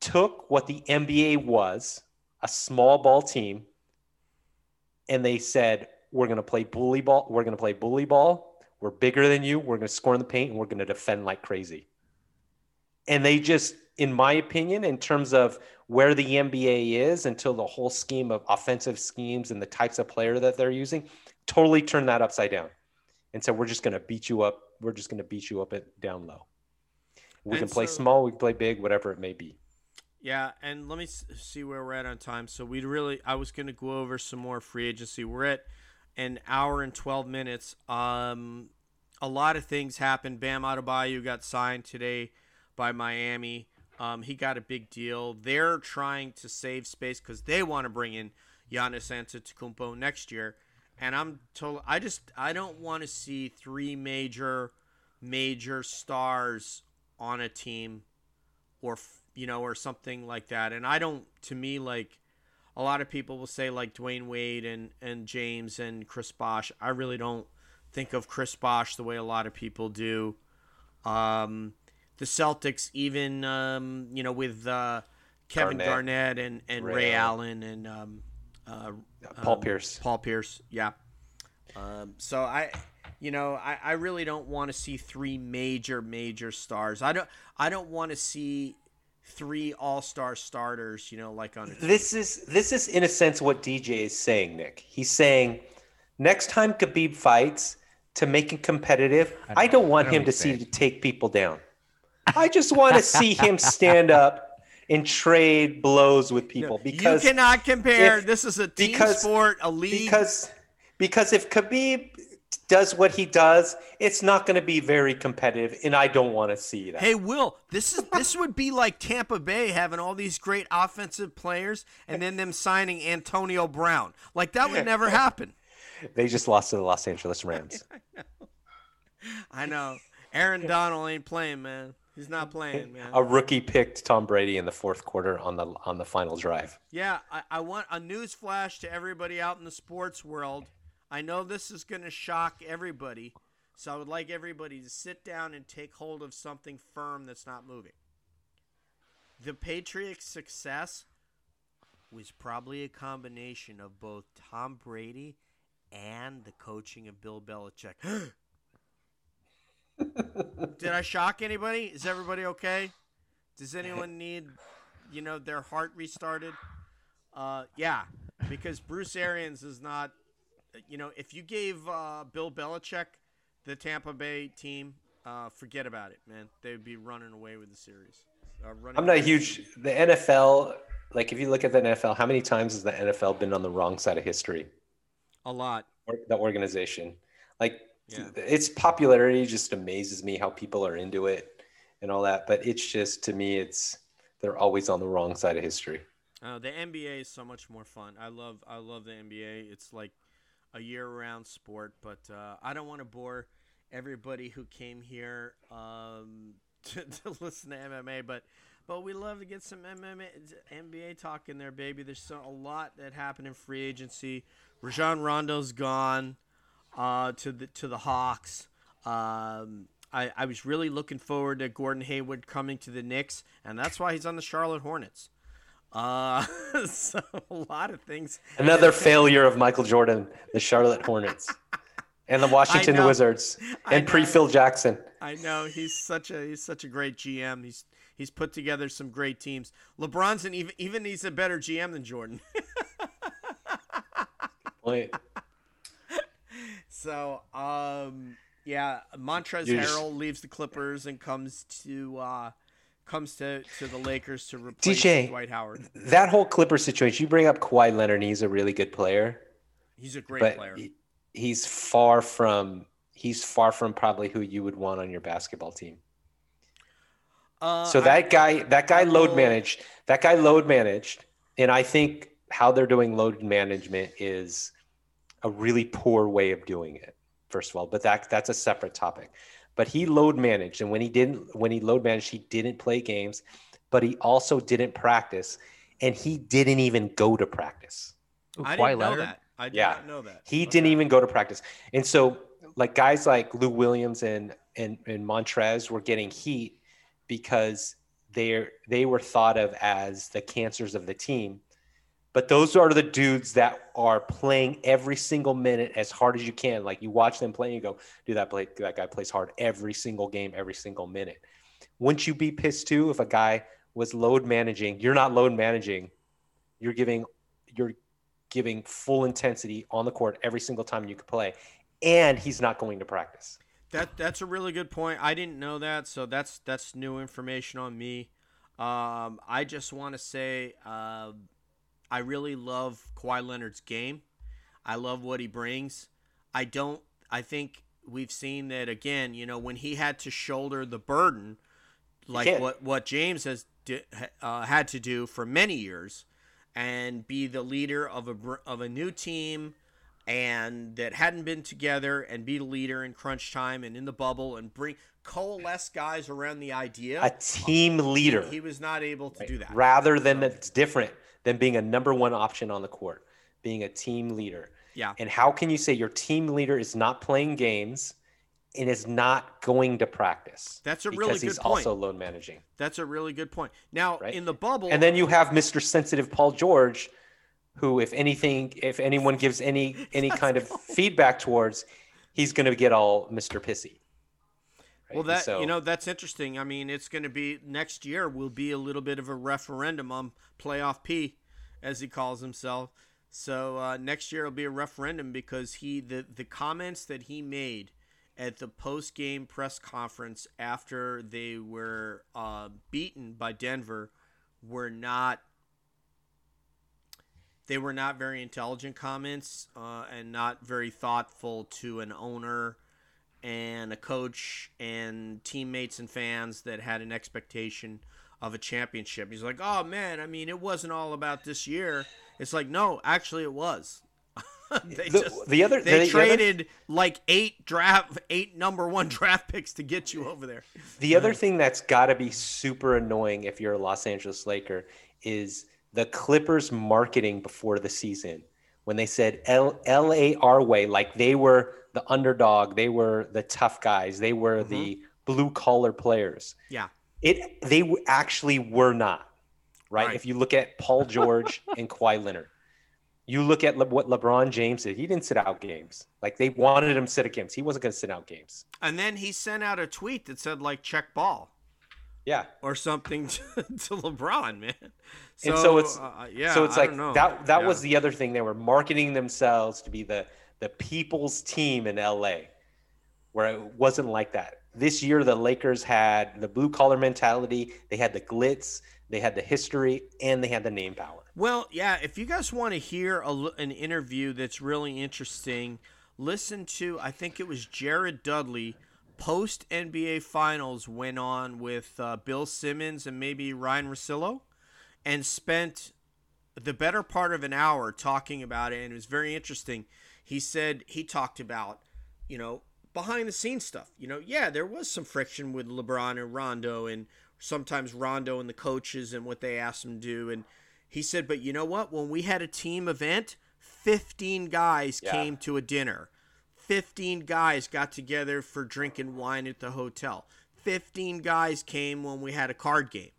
took what the NBA was, a small ball team, and they said, we're going to play bully ball. We're going to play bully ball. We're bigger than you. We're going to score in the paint and we're going to defend like crazy. And they just, in my opinion, in terms of where the NBA is until the whole scheme of offensive schemes and the types of player that they're using, totally turned that upside down. And so we're just going to beat you up. We're just going to beat you up at down low. We And can play so- small, we can play big, whatever it may be. Yeah, and let me see where we're at on time. So we really, I was going to go over some more free agency. We're at an hour and twelve minutes. Um, a lot of things happened. Bam Adebayo got signed today by Miami. Um, he got a big deal. They're trying to save space because they want to bring in Giannis Antetokounmpo next year. And I'm told I just I don't want to see three major major stars on a team or you know or something like that. And i don't to me like a lot of people will say like dwyane wade and and james and chris bosh. I really don't think of chris bosh the way a lot of people do. Um the celtics even um you know with uh kevin Garnett. garnett, and and ray, Ray allen and um uh Paul um, Pierce. Paul Pierce, yeah. Um, so I, you know, I, I really don't want to see three major major stars. I don't I don't want to see three all star starters. You know, like on a team. This is this is in a sense what DJ is saying, Nick. He's saying next time Khabib fights to make it competitive, I I don't want I know him to see to take people down. I just want to see him stand up and trade blows with people because you cannot compare. if- this is a team because- sport, a league. because because if Khabib does what he does, it's not going to be very competitive, and I don't want to see that. Hey Will, this is this would be like Tampa Bay having all these great offensive players and then them signing Antonio Brown. Like that would never happen. They just lost to the Los Angeles Rams. I know. Aaron Donald ain't playing, man. He's not playing, man. A rookie picked Tom Brady in the fourth quarter on the on the final drive. Yeah, I, I want a news flash to everybody out in the sports world. I know this is going to shock everybody, so I would like everybody to sit down and take hold of something firm that's not moving. The Patriots' success was probably a combination of both Tom Brady and the coaching of Bill Belichick. Did I shock anybody? Is everybody okay? Does anyone need, you know, their heart restarted? Uh, yeah, because Bruce Arians is not, you know, if you gave uh, Bill Belichick the Tampa Bay team, uh, forget about it, man. They would be running away with the series. Uh. I'm not huge the NFL. Like if you look at the NFL, how many times has the NFL been on the wrong side of history? A lot. Or the organization, like Yeah. its popularity just amazes me how people are into it and all that. But it's just to me, it's they're always on the wrong side of history. Uh, the NBA is so much more fun. I love I love the NBA. It's like a year-round sport, but uh, I don't want to bore everybody who came here um, to, to listen to MMA. But but we love to get some MMA NBA talk in there, baby. There's so, a lot that happened in free agency. Rajon Rondo's gone uh, to the to the Hawks. Um, I, I was really looking forward to Gordon Hayward coming to the Knicks, and that's why he's on the Charlotte Hornets. Uh, so a lot of things. Another failure of Michael Jordan, the Charlotte Hornets, and the Washington. Wizards, and pre Phil Jackson. I know he's such a he's such a great GM. He's he's put together some great teams. LeBron's an even even he's a better GM than Jordan. Point. So um yeah, Montrez You're just- Harrell leaves the Clippers and comes to uh comes to to the Lakers to replace DJ. Dwight Howard. That whole Clipper situation, you bring up Kawhi Leonard, and he's a really good player, He's a great but player. he- he's far from he's far from probably who you would want on your basketball team. Uh, So I- that guy, that guy load managed. That guy load managed, and I think how they're doing load management is a really poor way of doing it. First of all, but that that's a separate topic. But he load managed, and when he didn't, when he load managed, he didn't play games, but he also didn't practice, and he didn't even go to practice. Ooh, I didn't know Leonard? that. I did Yeah. not know that. He Okay. didn't even go to practice. And so like guys like Lou Williams and and, and Montrez were getting heat because they're they were thought of as the cancers of the team. But those are the dudes that are playing every single minute as hard as you can. Like you watch them play and you go, dude, that play that guy plays hard every single game, every single minute. Wouldn't you be pissed too if a guy was load managing? You're not load managing. You're giving you're giving full intensity on the court every single time you could play, and he's not going to practice. That that's a really good point. I didn't know that, so that's that's new information on me. Um, I just want to say uh, I really love Kawhi Leonard's game. I love what he brings. I don't. I think we've seen that again. You know, when he had to shoulder the burden, like what what James has uh, had to do for many years, and be the leader of a br- of a new team and that hadn't been together and be the leader in crunch time and in the bubble and bring coalesce guys around the idea. A team leader, He was not able to do that. rather than So- it's different than being a number one option on the court, being a team leader. Yeah. And how can you say your team leader is not playing games and is not going to practice? That's a because really good point. Because he's point. also load managing. That's a really good point. Now Right. in the bubble, And then you have Mr. Sensitive Paul George, who, if anything, if anyone gives any any kind of feedback towards, he's going to get all Mr. Pissy. Right? well, that So- you know that's interesting. I mean, it's going to be next year will be a little bit of a referendum on playoff P, as he calls himself. So uh, next year will be a referendum because he the the comments that he made at the post game press conference after they were uh, beaten by Denver were not they were not very intelligent comments uh, and not very thoughtful to an owner and a coach and teammates and fans that had an expectation of a championship. He's like, "Oh man, I mean, it wasn't all about this year." It's like, no, actually, it was. they the, just the other they the, the other- traded like eight draft, eight number one draft picks to get you over there. The other thing that's got to be super annoying if you're a Los Angeles Laker is the Clippers marketing before the season when they said L L A R way, like they were the underdog, they were the tough guys, they were the mm-hmm. blue collar players. Yeah, It they actually were not, right? Right. If you look at Paul George and Kawhi Leonard, you look at Le- what LeBron James did. He didn't sit out games. Like they wanted him to sit out games. He wasn't going to sit out games. and then he sent out a tweet that said like "check ball" Yeah. or something to, to LeBron, man. So, And so it's- uh, yeah. so it's I like that that Yeah. was the other thing they were marketing themselves to be the the people's team in LA where it wasn't like that this year the Lakers had the blue collar mentality, they had the glitz, they had the history, and they had the name power. Well, yeah, if you guys want to hear a, an interview that's really interesting, listen to I think it was Jared Dudley post NBA Finals went on with uh, Bill Simmons and maybe Ryan Russillo, and spent the better part of an hour talking about it, and it was very interesting. He said he talked about, you know, behind the scenes stuff. You know, yeah, there was some friction with LeBron and Rondo, and sometimes Rondo and the coaches and what they asked him to do. And he said, but you know what? When we had a team event, 15 guys yeah. came to a dinner. 15 guys got together for drinking wine at the hotel. 15 guys came when we had a card game.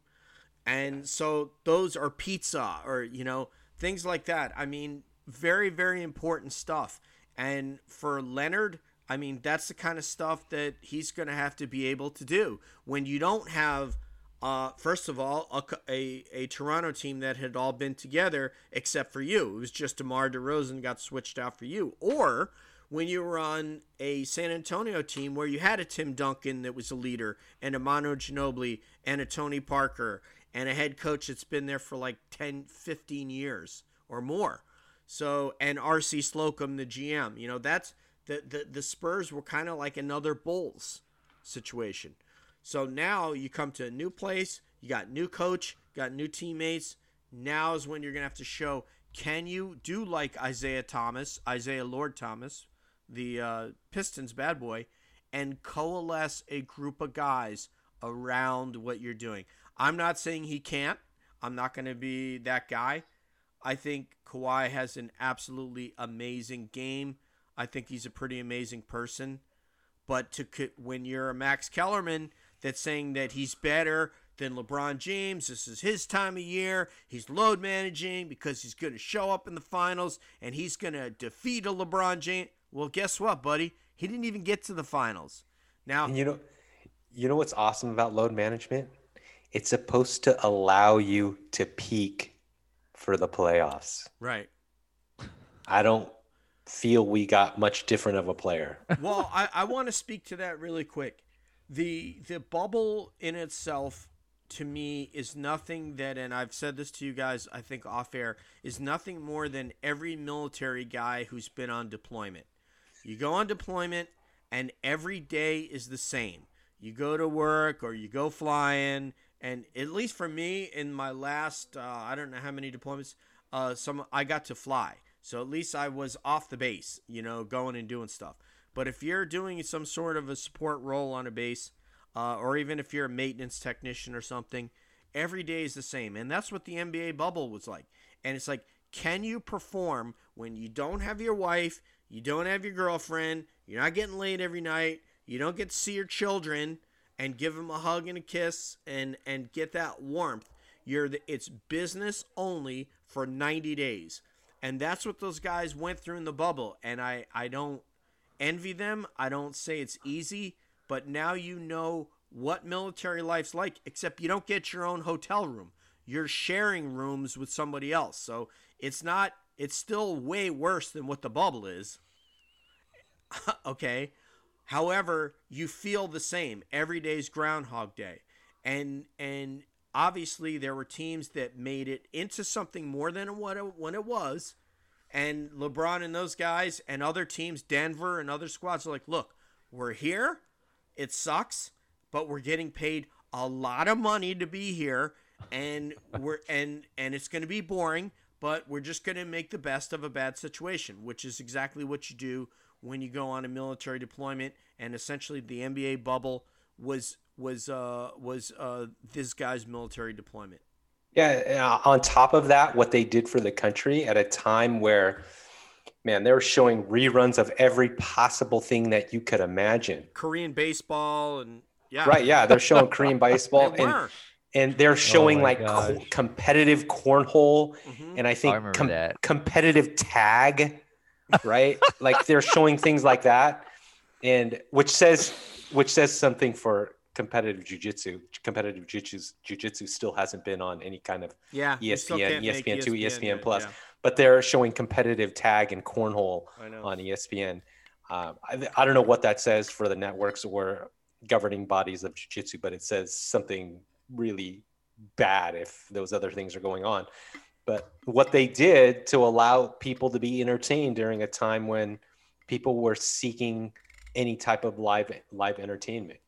And so those are pizza or, you know, things like that. I mean, very, very important stuff. And for Leonard, I mean, that's the kind of stuff that he's going to have to be able to do when you don't have, uh, first of all, a, a, a, Toronto team that had all been together except for you. It was just DeMar DeRozan got switched out for you. Or when you were on a San Antonio team where you had a Tim Duncan that was a leader and a Manu Ginobili and a Tony Parker and a head coach that's been there for like 10, 15 years or more. So, and RC Slocum, the GM, you know, that's the, the, the Spurs were kind of like another Bulls situation. So now you come to a new place, you got new coach, got new teammates. Now is when you're going to have to show can you do like Isiah Thomas, Isiah Lord Thomas, the uh, Pistons bad boy, and coalesce a group of guys around what you're doing. I'm not saying he can't. I'm not going to be that guy. I think Kawhi has an absolutely amazing game. I think he's a pretty amazing person. But to when you're a Max Kellerman that's saying that he's better than LeBron James, this is his time of year. He's load managing because he's going to show up in the finals and he's going to defeat a LeBron James. Well, guess what, buddy? He didn't even get to the finals. Now, and you know, you know what's awesome about load management? It's supposed to allow you to peak for the playoffs. Right. I don't feel we got much different of a player. well, I, I want to speak to that really quick. The the bubble in itself to me is nothing that and I've said this to you guys I think off air is nothing more than every military guy who's been on deployment. You go on deployment and every day is the same. You go to work or you go flying and at least for me in my last uh, I don't know how many deployments uh, some I got to fly so at least I was off the base, you know, going and doing stuff. But if you're doing some sort of a support role on a base, uh, or even if you're a maintenance technician or something, every day is the same. And that's what the NBA bubble was like. And it's like, can you perform when you don't have your wife, you don't have your girlfriend, you're not getting laid every night, you don't get to see your children and give them a hug and a kiss and and get that warmth. You're the, it's business only for 90 days. And that's what those guys went through in the bubble. And I, I don't envy them. I don't say it's easy, but now you know what military life's like, except you don't get your own hotel room. You're sharing rooms with somebody else. So it's not, it's still way worse than what the bubble is. okay. However, you feel the same. Every day's Groundhog Day. And, and obviously there were teams that made it into something more than what it, when it was. And LeBron and those guys and other teams, Denver and other squads are like, look, we're here. It sucks, but we're getting paid a lot of money to be here, and we're and and it's going to be boring, but we're just going to make the best of a bad situation, which is exactly what you do when you go on a military deployment. And essentially, the NBA bubble was was uh, was uh, this guy's military deployment. Yeah. On top of that, what they did for the country at a time where, man, they were showing reruns of every possible thing that you could imagine. Korean baseball and yeah. Right. Yeah, they're showing Korean baseball and and they're showing oh like co- competitive cornhole mm-hmm. and I think I com- competitive tag, right? like they're showing things like that, and which says which says something for competitive jujitsu. Competitive jujitsu still hasn't been on any kind of yeah ESPN, ESPN two, ESPN, ESPN plus, yeah. but they're showing competitive tag and cornhole on ESPN. Uh, I, I don't know what that says for the networks or governing bodies of jiu-jitsu, but it says something really bad if those other things are going on. But what they did to allow people to be entertained during a time when people were seeking any type of live live entertainment.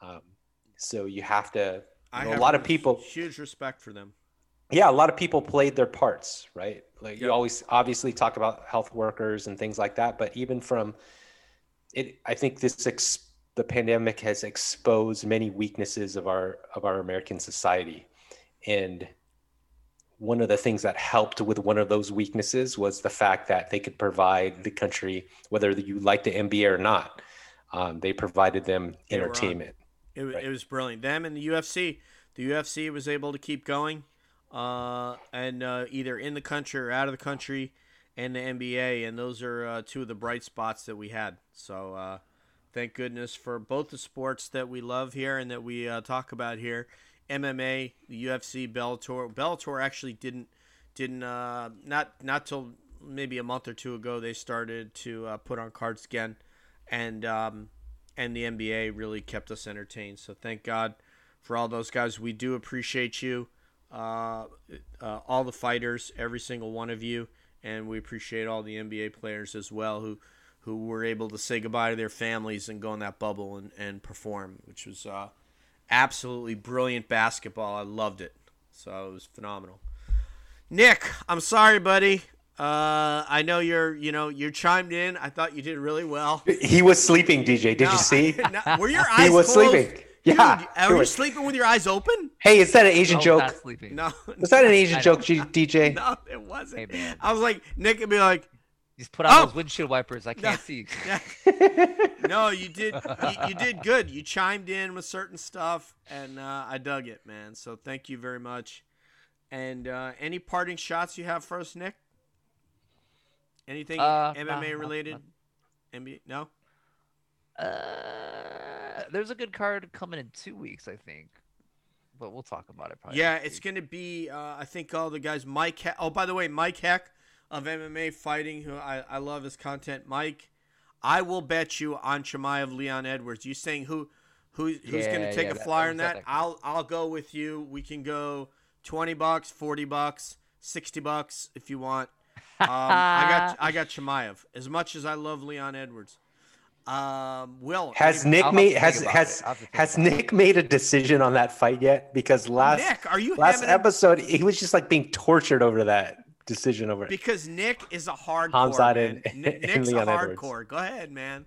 Um, so you have to. You know, a lot of people. Huge respect for them. Yeah, a lot of people played their parts, right? Like you always obviously talk about health workers and things like that, but even from it, I think this ex- the pandemic has exposed many weaknesses of our of our American society, and one of the things that helped with one of those weaknesses was the fact that they could provide the country, whether you like the NBA or not, um, they provided them They entertainment. It, Right. it was brilliant. Them and the UFC. The UFC was able to keep going, uh, and uh, either in the country or out of the country, and the NBA, and those are uh, two of the bright spots that we had. So uh, thank goodness for both the sports that we love here and that we uh, talk about here. MMA, the UFC, Bellator. Bellator actually didn't didn't uh, not not till maybe a month or two ago they started to uh, put on cards again, and um, and the NBA really kept us entertained. So thank God for all those guys. We do appreciate you, uh, uh, all the fighters, every single one of you, and we appreciate all the NBA players as well who who were able to say goodbye to their families and go in that bubble and, and perform, which was uh, absolutely brilliant basketball. I loved it. So it was phenomenal. Nick, I'm sorry, buddy. Uh, I know you're, you know, you're chimed in. I thought you did really well. He was sleeping, DJ. Did No, you see? no, were your eyes he was closed? sleeping. Dude, Yeah. are he you was- sleeping with your eyes open? Hey, is that an Asian Oh, joke? not sleeping. No, Was that an Asian joke, G- DJ? no, it wasn't. Hey. I was like, Nick would be like, Just put on Oh! those windshield wipers. I can't see. yeah. no, you did, you, you did good. You chimed in with certain stuff, and uh, I dug it, man. So thank you very much. And uh, any parting shots you have for us, Nick? Anything Uh, no, MMA no, related? NBA? No. Uh, there's a good card coming in two weeks, I think, but we'll talk about it probably. Yeah, it's going to be. Uh, I think all the guys. Mike. He- oh, by the way, Mike Heck of MMA Fighting, who I, I love his content. Mike, I will bet you on Chimaev Leon Edwards. You saying who who who's going to take yeah, a that- flyer that in that that? that I'll I'll go with you. We can go twenty bucks, forty bucks, sixty bucks if you want. Um, I got I got Chimaev. As much as I love Leon Edwards. Um, Will Has any- Nick I'll made has has it. I'll have to think has it. Nick made a decision on that fight yet? Because last Nick, are you last having a- episode he was just like being tortured over that decision over it. Because Nick is a hardcore. Hamzat man. and- Nick- and Nick's a Leon Edwards. hardcore. Go ahead, man.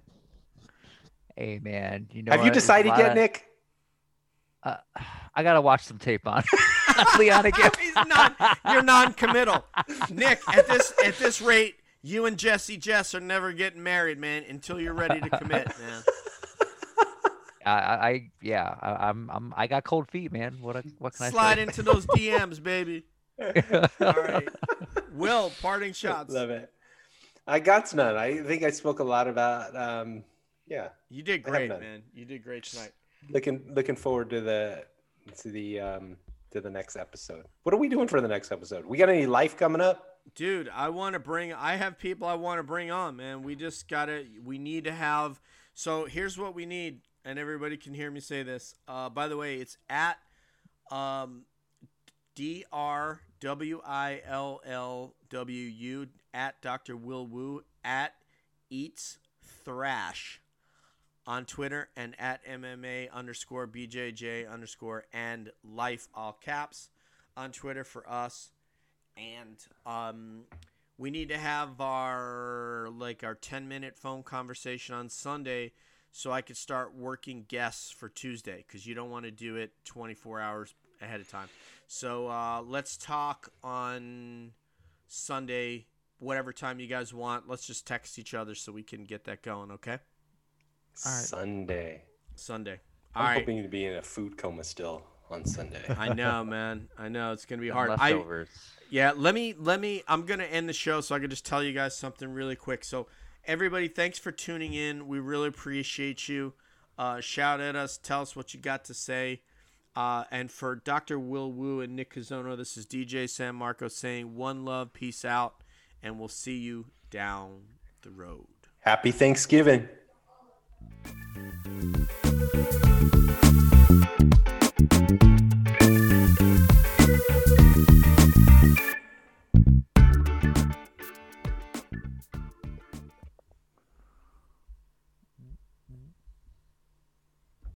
Hey man, you know Have you what? There's a decided yet, of- Nick? Uh, I gotta watch some tape on Leon again. He's not. You're non-committal, Nick. At this at this rate, you and Jesse Jess are never getting married, man, until you're ready to commit, man. I, I, I yeah, I, I'm, I'm, I got cold feet, man. What, I- what can Slide I say? into those DMs, baby. All right. Will, parting shots. Love it. I got none. I think I spoke a lot about. Um, yeah, You did great, man. You did great tonight. looking looking forward to the to the um to the next episode. What are we doing for the next episode? We got any life coming up? Dude, I want to bring. I have people I want to bring on, man. We just gotta. We need to have. So here's what we need, and everybody can hear me say this. Uh, by the way, it's at um, D R W I L L W U at Dr. Will Wu at Eats Thrash on Twitter and at MMA underscore BJJ underscore and life all caps on Twitter for us and um, we need to have our like our 10 minute phone conversation on sunday so i could start working guests for tuesday because you don't want to do it 24 hours ahead of time so uh, let's talk on sunday whatever time you guys want let's just text each other so we can get that going okay All right. Sunday. sunday all I'm right hoping to be in a food coma still on Sunday. i know man i know it's gonna be Some hard I. Yeah, let me let me I'm going to end the show so I can just tell you guys something really quick. So everybody, thanks for tuning in. We really appreciate you. Uh, shout at us, tell us what you got to say. Uh, and for Dr. Will Wu and Nick Kazono, this is DJ San Marco saying one love, peace out, and we'll see you down the road. Happy Thanksgiving.